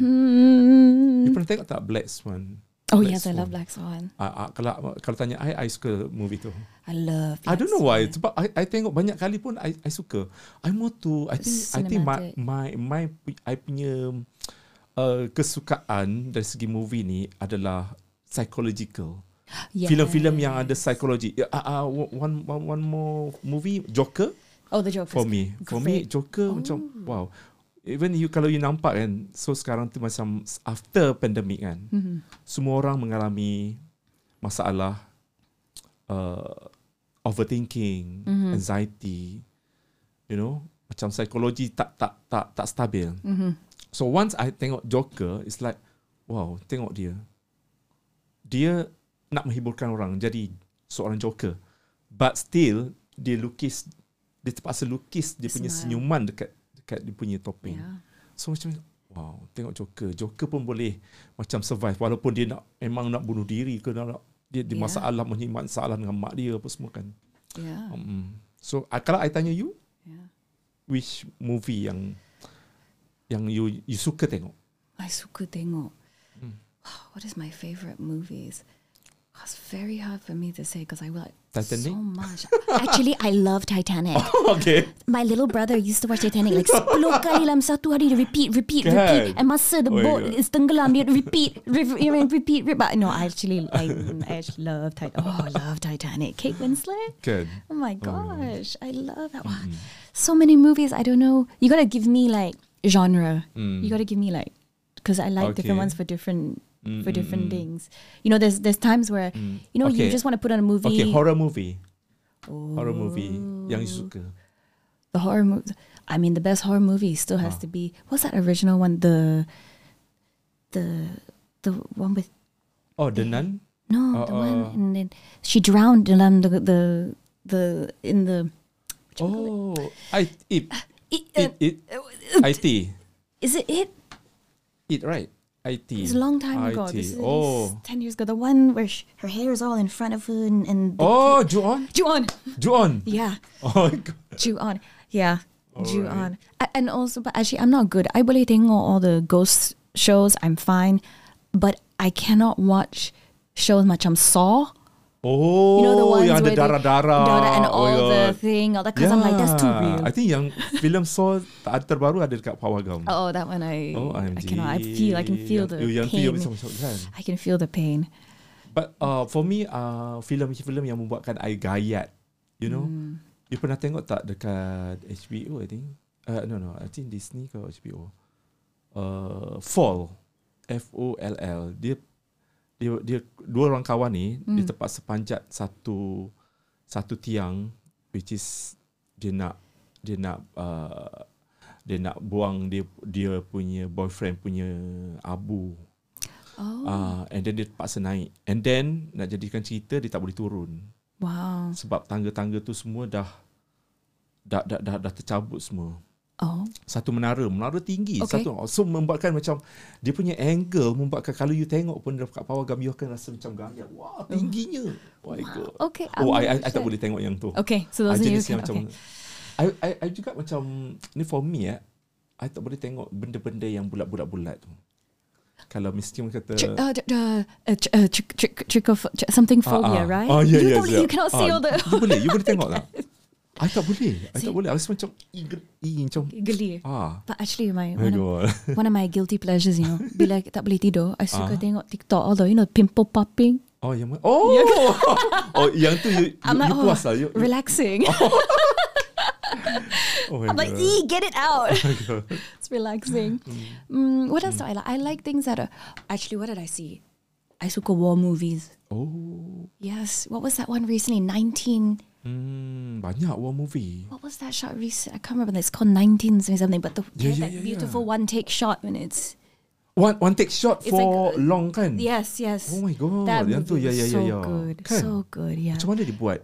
You Hmm. pernah tengok tak Black Swan? Oh Black yes, I Swan. love Black Swan. Ah, ah, kalau kalau tanya I, I suka movie tu. I love. I don't Black know why. Swan. Sebab I, I tengok banyak kali pun I, I suka. I more to I think I think my Cinematic. my my I punya uh, kesukaan dari segi movie ni adalah psychological. Yes. Filem-filem yang ada psikologi. Uh, uh, one, one one more movie Joker Oh, the Joker. for me. For me. Joker Oh. macam wow. Even you kalau you nampak kan, so sekarang tu macam after pandemic kan, Mhm. semua orang mengalami masalah uh, overthinking, Mhm. anxiety, you know, macam psikologi tak tak tak tak stabil. Mhm. So once I tengok Joker, it's like, wow, tengok dia. Dia nak menghiburkan orang jadi seorang Joker. But still dia lukis dia terpaksa lukis dia punya senyuman dekat dekat dia punya topping. Yeah. So macam wow, tengok Joker. Joker pun boleh macam survive walaupun dia nak memang nak bunuh diri ke nak, nak dia di Yeah. masalah yeah. masalah dengan mak dia apa semua kan. Yeah. Um, so uh, kalau I tanya you Yeah. which movie yang yang you you suka tengok? I suka tengok. Hmm. What is my favorite movies? It's very hard for me to say because I like Titanic? so much. Actually, I love Titanic. Oh, okay. My little brother used to watch Titanic like 10 kali dalam satu hari. Dia repeat, repeat, Kan? repeat. And masa the Oh boat God. is tenggelam, dia repeat, re- you know, repeat, repeat. But no, I actually, I, I actually love Titanic. Oh, I love Titanic. Kate Winslet. Kan. Oh my gosh, I love that one. So many movies. I don't know. You gotta give me like genre. You gotta give me like because I like different ones for different for mm, mm, different mm. things. You know, there's there's times where you know you just want to put on a movie. Okay, horror movie. Horror oh. movie yang suka. the horror movie. I mean, the best horror movie still has ah. to be what's that original one? The the the one with Oh, The Nun? no, Uh, the one uh. and then she drowned dalam um, the the the in the. Oh, I ah, it It, it uh, it IT. is it it? It right. IT. It's a long time ago. IT. This is Oh. ten years ago. The one where sh- her hair is all in front of her and, and Oh, Ju-on? Ju-on. Ju-on. Yeah, Oh my god. Ju-on. Yeah, Ju-on. Alright. A- And also, but actually, I'm not good. I boleh tengok all the ghost shows. I'm fine, but I cannot watch shows much. I'm Saw. Oh, You know the ones yang ada darah-darah. Darah and Oh all my the God. thing, all that. Because I'm like, that's too Yeah. real. I think yang film Saw terbaru ada dekat Pawagam. Oh, that one I, Oh, I cannot. I feel. I can feel the yang, yang tu yang pain. macam kan. I can feel the pain. But uh, for me, uh, filem-filem yang membuatkan I gayat, you know. Hmm. You pernah tengok tak dekat HBO, I think? Uh, no, no, I think Disney ke HBO. Uh, Fall. F-O-L-L. Dia dia dia dua orang kawan ni Hmm. di tempat sepanjat satu satu tiang which is dia nak dia nak uh, dia nak buang dia dia punya boyfriend punya abu Oh, Ah, and then dia terpaksa naik. And then nak jadikan cerita dia tak boleh turun wow. sebab tangga-tangga tu semua dah dah dah dah, dah tercabut semua. Oh, Satu menara, menara tinggi Okay. satu. So membuatkan macam dia punya angle membuatkan kalau you tengok pun dekat Pawagam you akan rasa macam gaya. Wah, tingginya. Oh my god. okay. Oh, I, I, I tak boleh tengok yang tu. Okay, so those are jenis your yang macam okay. I, I, I juga macam ni for me eh I tak boleh tengok benda-benda yang bulat-bulat-bulat tu. Kalau mesti orang kata Tr- uh, uh, uh, tr- uh, trick, trick, trick of something Ah, phobia, ah. right? Oh, yeah, you, don't- yeah. you cannot see Ah, all the You boleh, you boleh tengok lah. I tak boleh. I tak boleh. I rasa macam i, ge- i macam geli. ah. But actually, my My one of, one of my guilty pleasures, you know, bila tak boleh tidur, I suka Ah. tengok TikTok. Although you know, pimple popping, Oh, yang mana? Oh. oh, yang tu you, you, I'm like, you oh, puas lah. You, you, relaxing. oh my I'm like, God. ee, get it out. Oh it's relaxing. Mm, what else do I like? I like things that are actually. What did I see? I suka war movies. Oh. Yes. What was that one recently? Nineteen. Hmm, banyak war movie. What was that shot recent? I can't remember. It's called nineteen something. But the Yeah, yeah, yeah, that yeah, beautiful one take shot when it's One one take shot It's for like, long kan? yes, yes. Oh my god. That yang tu movie ya was ya so ya ya. good, Kan? so good. Yeah, Macam mana dia buat?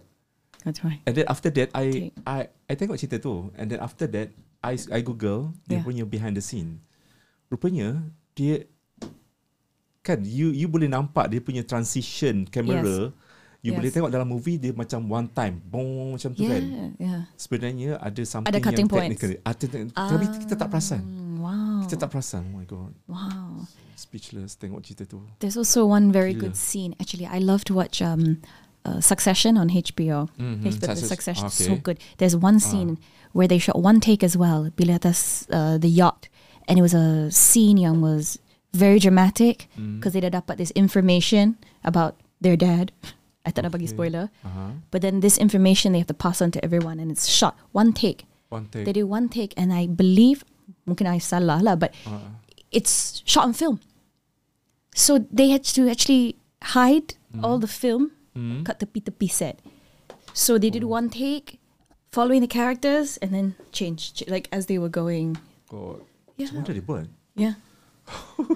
that's right. And then after that I Okay. I I tengok cerita tu and then after that I I google dia Yeah. punya behind the scene. Rupanya dia kan you you boleh nampak dia punya transition kamera. You Yes. boleh tengok dalam movie dia macam one time boom macam tu Yeah, kan. yeah. Sebenarnya ada something Ada cutting yang technical. Ada, tapi kita tak perasan. Mm, Wow. Kita tak perasan. Oh my god. Wow. Speechless tengok cerita tu. There's also one very Gila. good scene. Actually, I love to watch um, uh, Succession on HBO. Mhm, HBO, Success- Succession, okay. so good. There's one Ah. scene where they shot one take as well. Bila atas uh, the yacht, and it was a scene yang was very dramatic Mm. because they dah dapat this information about their dad. I tak nak bagi spoiler. Aha. But then this information they have to pass on to everyone, and it's shot one take. One take. They do one take, and I believe, mungkin I salah lah, but Ah. it's shot on film. So they had to actually hide all the film Hmm. kat tepi-tepi set. So they did one take, following the characters, and then change, ch- like as they were going. God. Yeah. Macam mana dia buat? Yeah.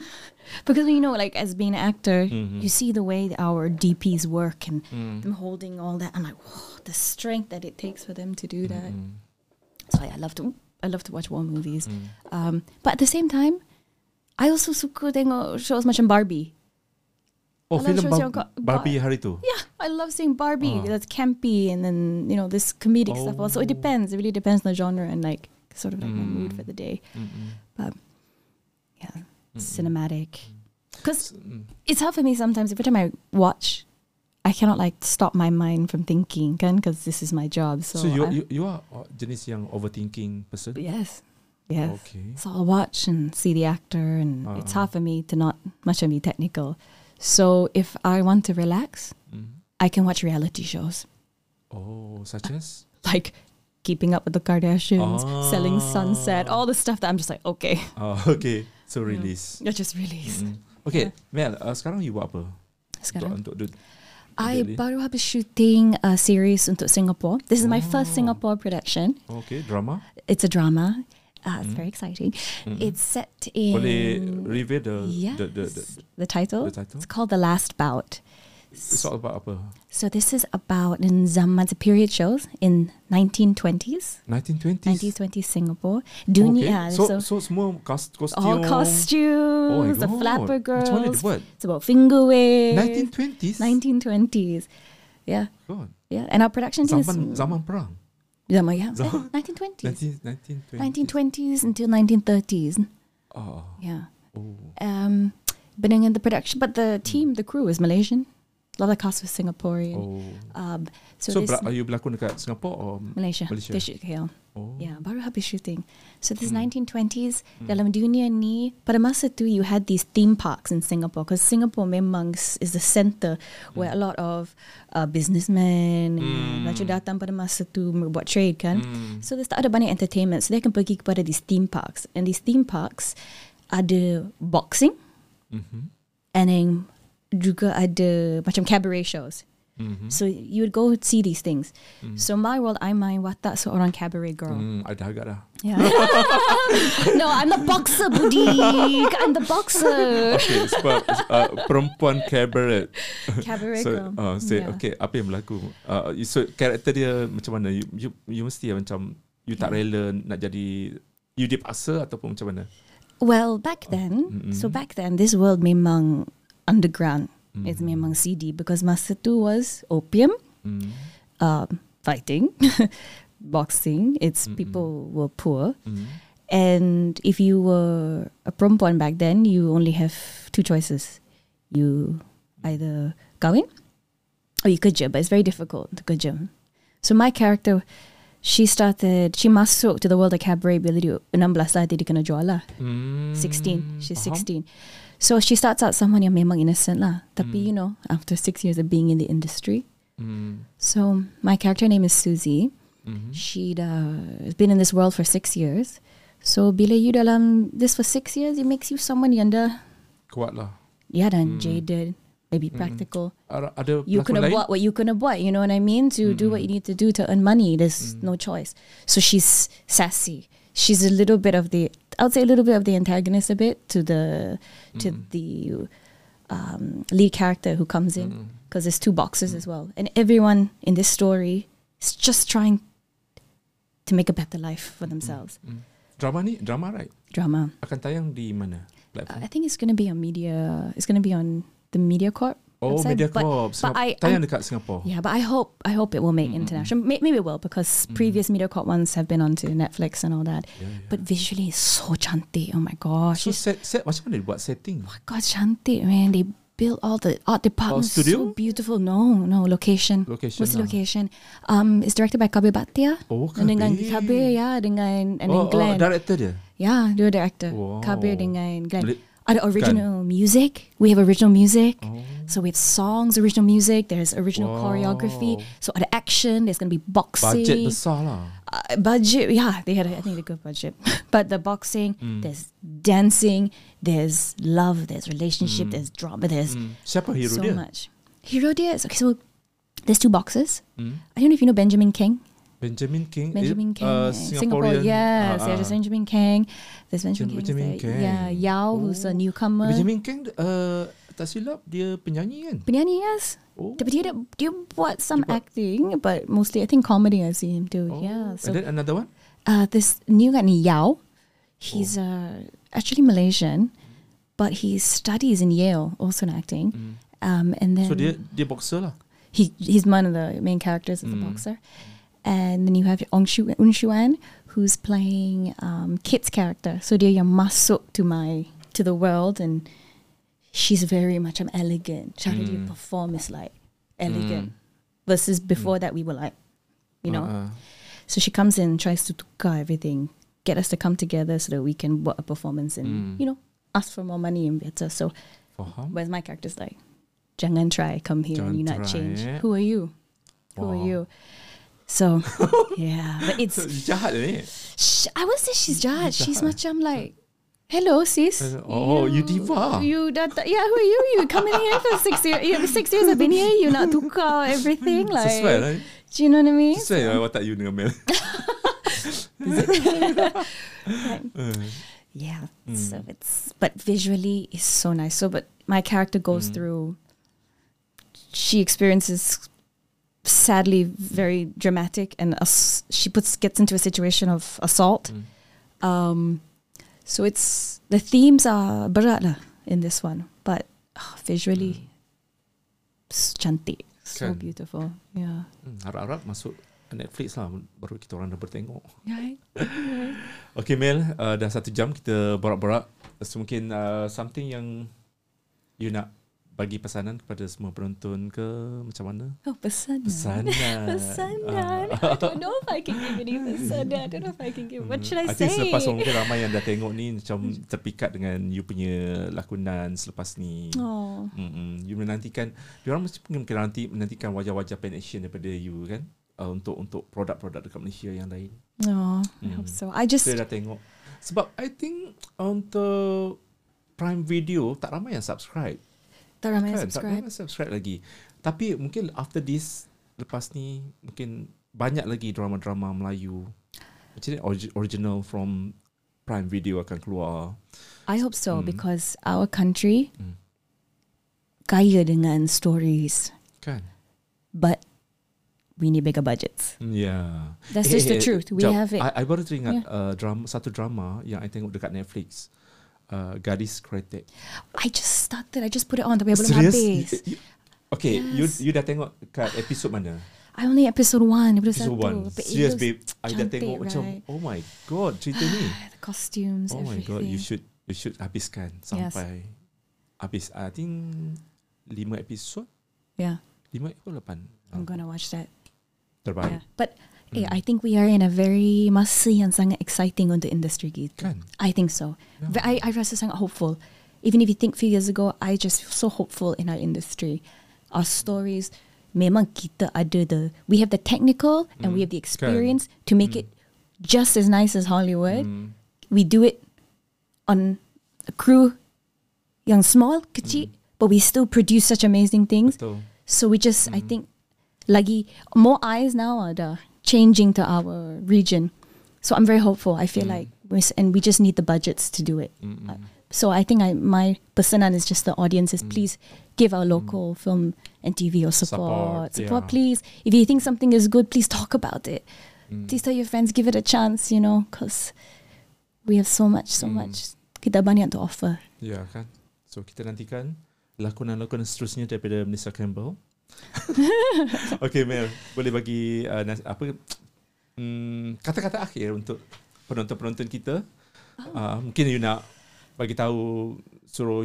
because you know, like as being an actor, Mhm. you see the way our DPs work and Mm. them holding all that. I'm like, whoa, the strength that it takes for them to do that. Mm. So I love to, I love to watch war movies. Mm. Um, but at the same time, I also suka tengok shows macam Barbie. Oh, love Bar- Barbie hari tu. Yeah, I love seeing Barbie. Ah. That's campy, and then you know this comedic stuff. Also, it Oh. depends. It really depends on the genre and like sort of like my mood Mm. for the day. Mm-mm. But yeah, cinematic. Because Mm. it's hard for me sometimes. Every time I watch, I cannot like stop my mind from thinking, kan? Because this is my job. So, So, you, you you are uh, jenis yang overthinking person. yes, yes. Okay. So I'll watch and see the actor, and it's Ah. hard for me to not much of me technical. So if I want to relax, Mm. I can watch reality shows Oh, such as like Keeping Up with the Kardashians, Selling Ah. Sunset, all the stuff that I'm just like, okay, Oh, okay. So release. I just release. Mm. Okay, Mel, uh, sekarang you buat apa? Sekarang. Untuk, untuk I Really? baru habis shooting a series untuk Singapore. This is my first Oh. Singapore production. Okay, drama. It's a drama. Uh, it's Mm. very exciting. Mm. It's set in Boleh reveal the, yes, the, the, the, the title. the title? It's called The Last Bout. It's all about apa? So this is about in zaman period shows in 1920s, 1920s. 1920s Singapore. Dunia. Okay. So, so, so semua cast, costume. all costumes, Oh the God. flapper Macam mana dia girls. It's about finger waves. 1920s? 1920s. Yeah, God. yeah. And our production team Zaman, is zaman perang. Zaman, yeah, Zaman- 1920s. 19, 1920s. 1920s until 1930s. Oh. Yeah. oh. Um, but in the production, but the team, the crew is Malaysian. A lot of cast was Singaporean. oh. Um, so, So, bela- are you berlakon dekat Singapore or Malaysia. Malaysia? They shoot here. Oh. Yeah, baru habis shooting. So this Hmm. 1920s dalam dunia ni pada masa tu you had these theme parks in Singapore because Singapore memang is the center where a lot of uh, businessmen Hmm. mm. datang pada masa tu buat trade kan. Hmm. So there's tak ada banyak entertainment so they can pergi kepada these theme parks and these theme parks ada boxing Mhm. and then juga ada macam cabaret shows. Mhm. So you would go see these things. Hmm. So my world, I main watak seorang cabaret girl. Hmm, ada agak dah. Yeah. no, I'm the boxer, Budi. I'm the boxer. Okay, sebab uh, perempuan cabaret. Cabaret so, girl. uh, say, Yeah. okay, apa yang berlaku? Uh, so, karakter dia macam mana? You, you, you mesti macam, you tak rela nak jadi, you dipaksa ataupun macam mana? Well, back then, Mm-mm. so back then, this world memang underground. It's Mm. memang CD because masa tu was opium, Hmm. um, fighting, boxing. It's Mm-mm. people were poor. Hmm. And if you were a perempuan back then, you only have two choices. You either kahwin or you kerja, but it's very difficult to kerja. So my character, she started, she masuk to the world of cabaret bila dia 16 lah, dia kena jual lah. Hmm. 16, she's Faham? 16. So she starts out someone yang memang innocent lah. Tapi Mm. you know, after six years of being in the industry. Hmm. So my character name is Susie. Mhm. She'd uh, has been in this world for six years. So bila you dalam this for six years, it makes you someone yang dah Kuat lah. ya dan Hmm. jaded, maybe Hmm. practical. Ada, ada You lain? buat what you kena buat. You know what I mean? To do what you need to do to earn money. There's Mm. no choice. So she's sassy. She's a little bit of the, I would say a little bit of the antagonist a bit to the to Mm. the um, lead character who comes in Mm. because there's two boxers as well, and everyone in this story is just trying to make a better life for themselves. Drama ni, drama right? Drama. Akan tayang di mana? Uh, Platform? I think it's going to be on media. It's going to be on the Media Corp. oh, website, Media but- Corp. but I- tayang dekat Singapore. Yeah, but I hope I hope it will make Mm, mm, international. Maybe it will because previous MediaCorp ones have been onto Netflix and all that. Yeah, yeah. But visually, it's so cantik. Oh my gosh, so set, set macam mana buat setting? oh my god, cantik man. They built all the art department Oh, studio? so beautiful. No, no location. Location What's the location? Um, it's directed by Kabir Bhatia. Oh, Dengan Kabir. Kabir ya dengan and oh, then Glenn. Oh, director dia? yeah, dia director. Wow. Kabir dengan Glenn. Ada original music. We have original music. Oh. So we have songs, original music. There's original Wow. choreography. So ada action. There's going to be boxing. Budget besar lah. Uh, budget, yeah, they had, a, I think, a good budget. but the boxing, Mm. there's dancing, there's love, there's relationship, there's drama, there's Hmm. Siapa hero so dia? much. Hero dia, okay, so there's two boxes. Hmm. I don't know if you know Benjamin King. Benjamin Kheng. Benjamin eh, Kheng, uh, uh, Singapore, Singaporean. yes, there's Benjamin Kheng. There's Benjamin, Benjamin Kheng. Kheng. Yeah, Yao, who's a Oh. newcomer. Benjamin Kheng uh, tak silap dia penyanyi kan? Penyanyi, yes. Oh. Tapi dia, dia buat some Dia buat- acting, but mostly I think comedy I see him do. Oh. Yeah. So And then another one? uh, this new guy ni Yao, he's uh, actually Malaysian, but he studies in Yale also in acting. Hmm. Um, and then So dia dia boxer lah. he he's one of the main characters as a Mm. And then you have Ong Shu Un Shuan, who's playing um, Kit's character. So dia yang masuk to my to the world and she's very much um, elegant. Dia Mm. perform is like elegant. Versus before that we were like, you know. Uh, uh, So she comes in, tries to tukar everything, get us to come together so that we can work a performance and, Mm. you know, ask for more money and better. So faham. whereas my character's like, Jangan try, come here and Jangan you not try, change. eh? Who are you? Who are you? So yeah, but it's So, jahat ni. sh- I would say she's jahat. She's macam like, hello sis. Oh, you diva. You that yeah, who are you? You come in here for six years. Yeah, six years I've been here. You not tukar everything like. Sesuai lah. Do you know what I mean? Sesuai lah watak you dengan Mel. Yeah. Mm. So it's but visually it's so nice. So but my character goes Mm. through she experiences sadly very dramatic and ass- she puts gets into a situation of assault. Mm. Um so it's the themes are berat lah in this one, but ah, visually s- cantik. So Mm. Kan. beautiful. Yeah. hmm, harap-harap masuk Netflix lah baru kita orang dah bertengok. Right. Okay Mel, uh, dah satu jam kita borak-borak. So mungkin uh, something yang you nak bagi pesanan kepada semua penonton ke macam mana? Oh, pesanan. Pesanan. Pesanan. Ah. I don't know if I can give any pesanan. I don't know if I can give. What should I, I say? think selepas mungkin ramai yang dah tengok ni macam terpikat dengan you punya lakonan selepas ni. Oh. Mm-mm. You menantikan Diorang mesti mungkin nanti menantikan wajah-wajah pan action daripada you kan uh, untuk untuk produk-produk dekat Malaysia yang lain. No, I Hmm. hope so. I just Saya dah tengok. Sebab I think untuk Prime Video tak ramai yang subscribe. Tak ramai kan? Tak subscribe. ramai subscribe lagi. Tapi mungkin after this lepas ni mungkin banyak lagi drama-drama Melayu. Macam ni origi- original from Prime Video akan keluar. I hope so Hmm. because our country Hmm. kaya dengan stories, Kan? but we need bigger budgets. Yeah. That's Eh, just eh, the eh, truth. We jap. have it. I, I baru teringat Yeah. uh, drama, satu drama yang I tengok dekat Netflix. Uh, Gadis Kretek. I just started. I just put it on tapi I belum Serious? habis. You- you- Okay, you Yes. you dah tengok kat episod mana? I only episode one. Episode Episode. 1. But Serious babe. I dah cantik, tengok macam right? oh my god, cerita ni. The costumes, Oh my everything. god, you should you should habiskan sampai habis. I think lima episod, Yeah, lima ke lapan. I'm gonna watch that. Terbaik. Yeah. But eh, Hmm. I think we are in a very masa and sangat exciting untuk industri gitu. Kan? I think so. Yeah. I, I rasa sangat hopeful. Even if you think few years ago, I just feel so hopeful in our industry. Our stories, memang kita ada the, we have the technical and we Mm, have the kan. experience to make Mm. it just as nice as Hollywood. Hmm. We do it on a crew young small, kecil, but we still produce such amazing things. Betul. So we just, I Mm. think, lagi more eyes now are changing to our region. So I'm very hopeful. I feel Mm. like, and we just need the budgets to do it. Uh, So I think I, my pesanan is just the audiences. Mm. Please give our local film and TV your Support, support. Support, yeah. please. If you think something is good, please talk about it. Mm. Please tell your friends, give it a chance. You know, because we have so much, so Mm. much. Kita banyak to offer. Ya kan. So kita nantikan lakonan-lakonan seterusnya daripada Melissa Campbell. okay Mel, boleh bagi uh, nas- apa mm, kata-kata akhir untuk penonton-penonton kita. Oh. Uh, mungkin you nak bagi tahu suruh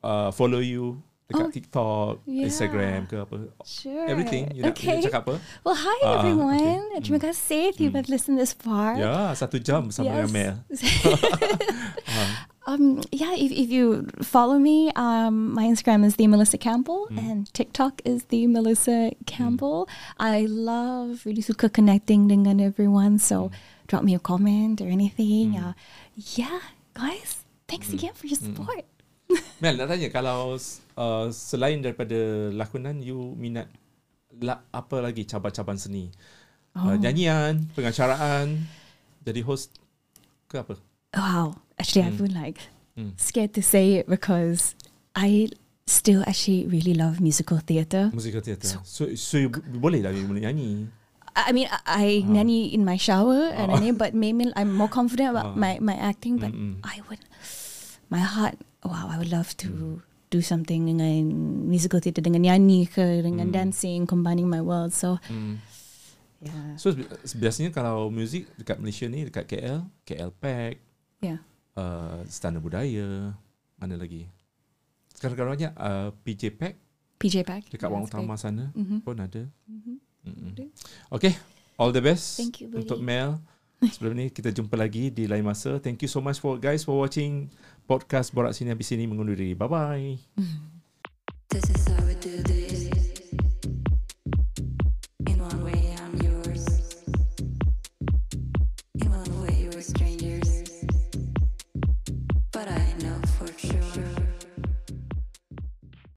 uh, follow you dekat Oh, TikTok, yeah. Instagram ke apa. Sure. Everything you nak, you okay. cakap apa? Well, hi Ah, everyone. okay. Terima Mm. kasih if you've Mm. listened this far. Ya, satu jam bersama dengan Mel. Uh, um, yeah, if, if you follow me, um, my Instagram is the Melissa Campbell Mm. and TikTok is the Melissa Campbell. I love really suka connecting dengan everyone. So drop me a comment or anything. Mm. Uh, yeah, guys, thanks Mm. again for your Mm. support. Mel nak tanya kalau uh, selain daripada lakonan you minat la, apa lagi cabar-cabar seni? Uh, Oh. nyanyian, pengacaraan, jadi host ke apa? Wow, actually, I Mm. feel like Hmm. scared to say it because I still actually really love musical theatre. Musical theatre. So- So, so you boleh lah you boleh nyanyi. I I mean, I, I Ah. nanny in my shower and Ah. nanny, but maybe I'm more confident about my, my acting. But Mm-mm. I would, my heart, wow, I would love to Mm. do something dengan musical theatre, dengan nyanyi ke, dengan Mm. dancing, combining my world. So Hmm. yeah, So bi- biasanya kalau muzik dekat Malaysia ni dekat KL, KL Pack, yeah. uh, Istana Budaya, Mana lagi? Sekarang-kadangnya uh, PJ Pack PJ Pack. dekat Wang That's Utama great. sana Mhm. pun ada. Mhm. Mm-mm. Ada. Okay, all the best Thank you, buddy. untuk Mel. Sebelum ni kita jumpa lagi di lain masa. Thank you so much for guys for watching podcast Borak Sini Habis Sini mengundur diri. Bye bye.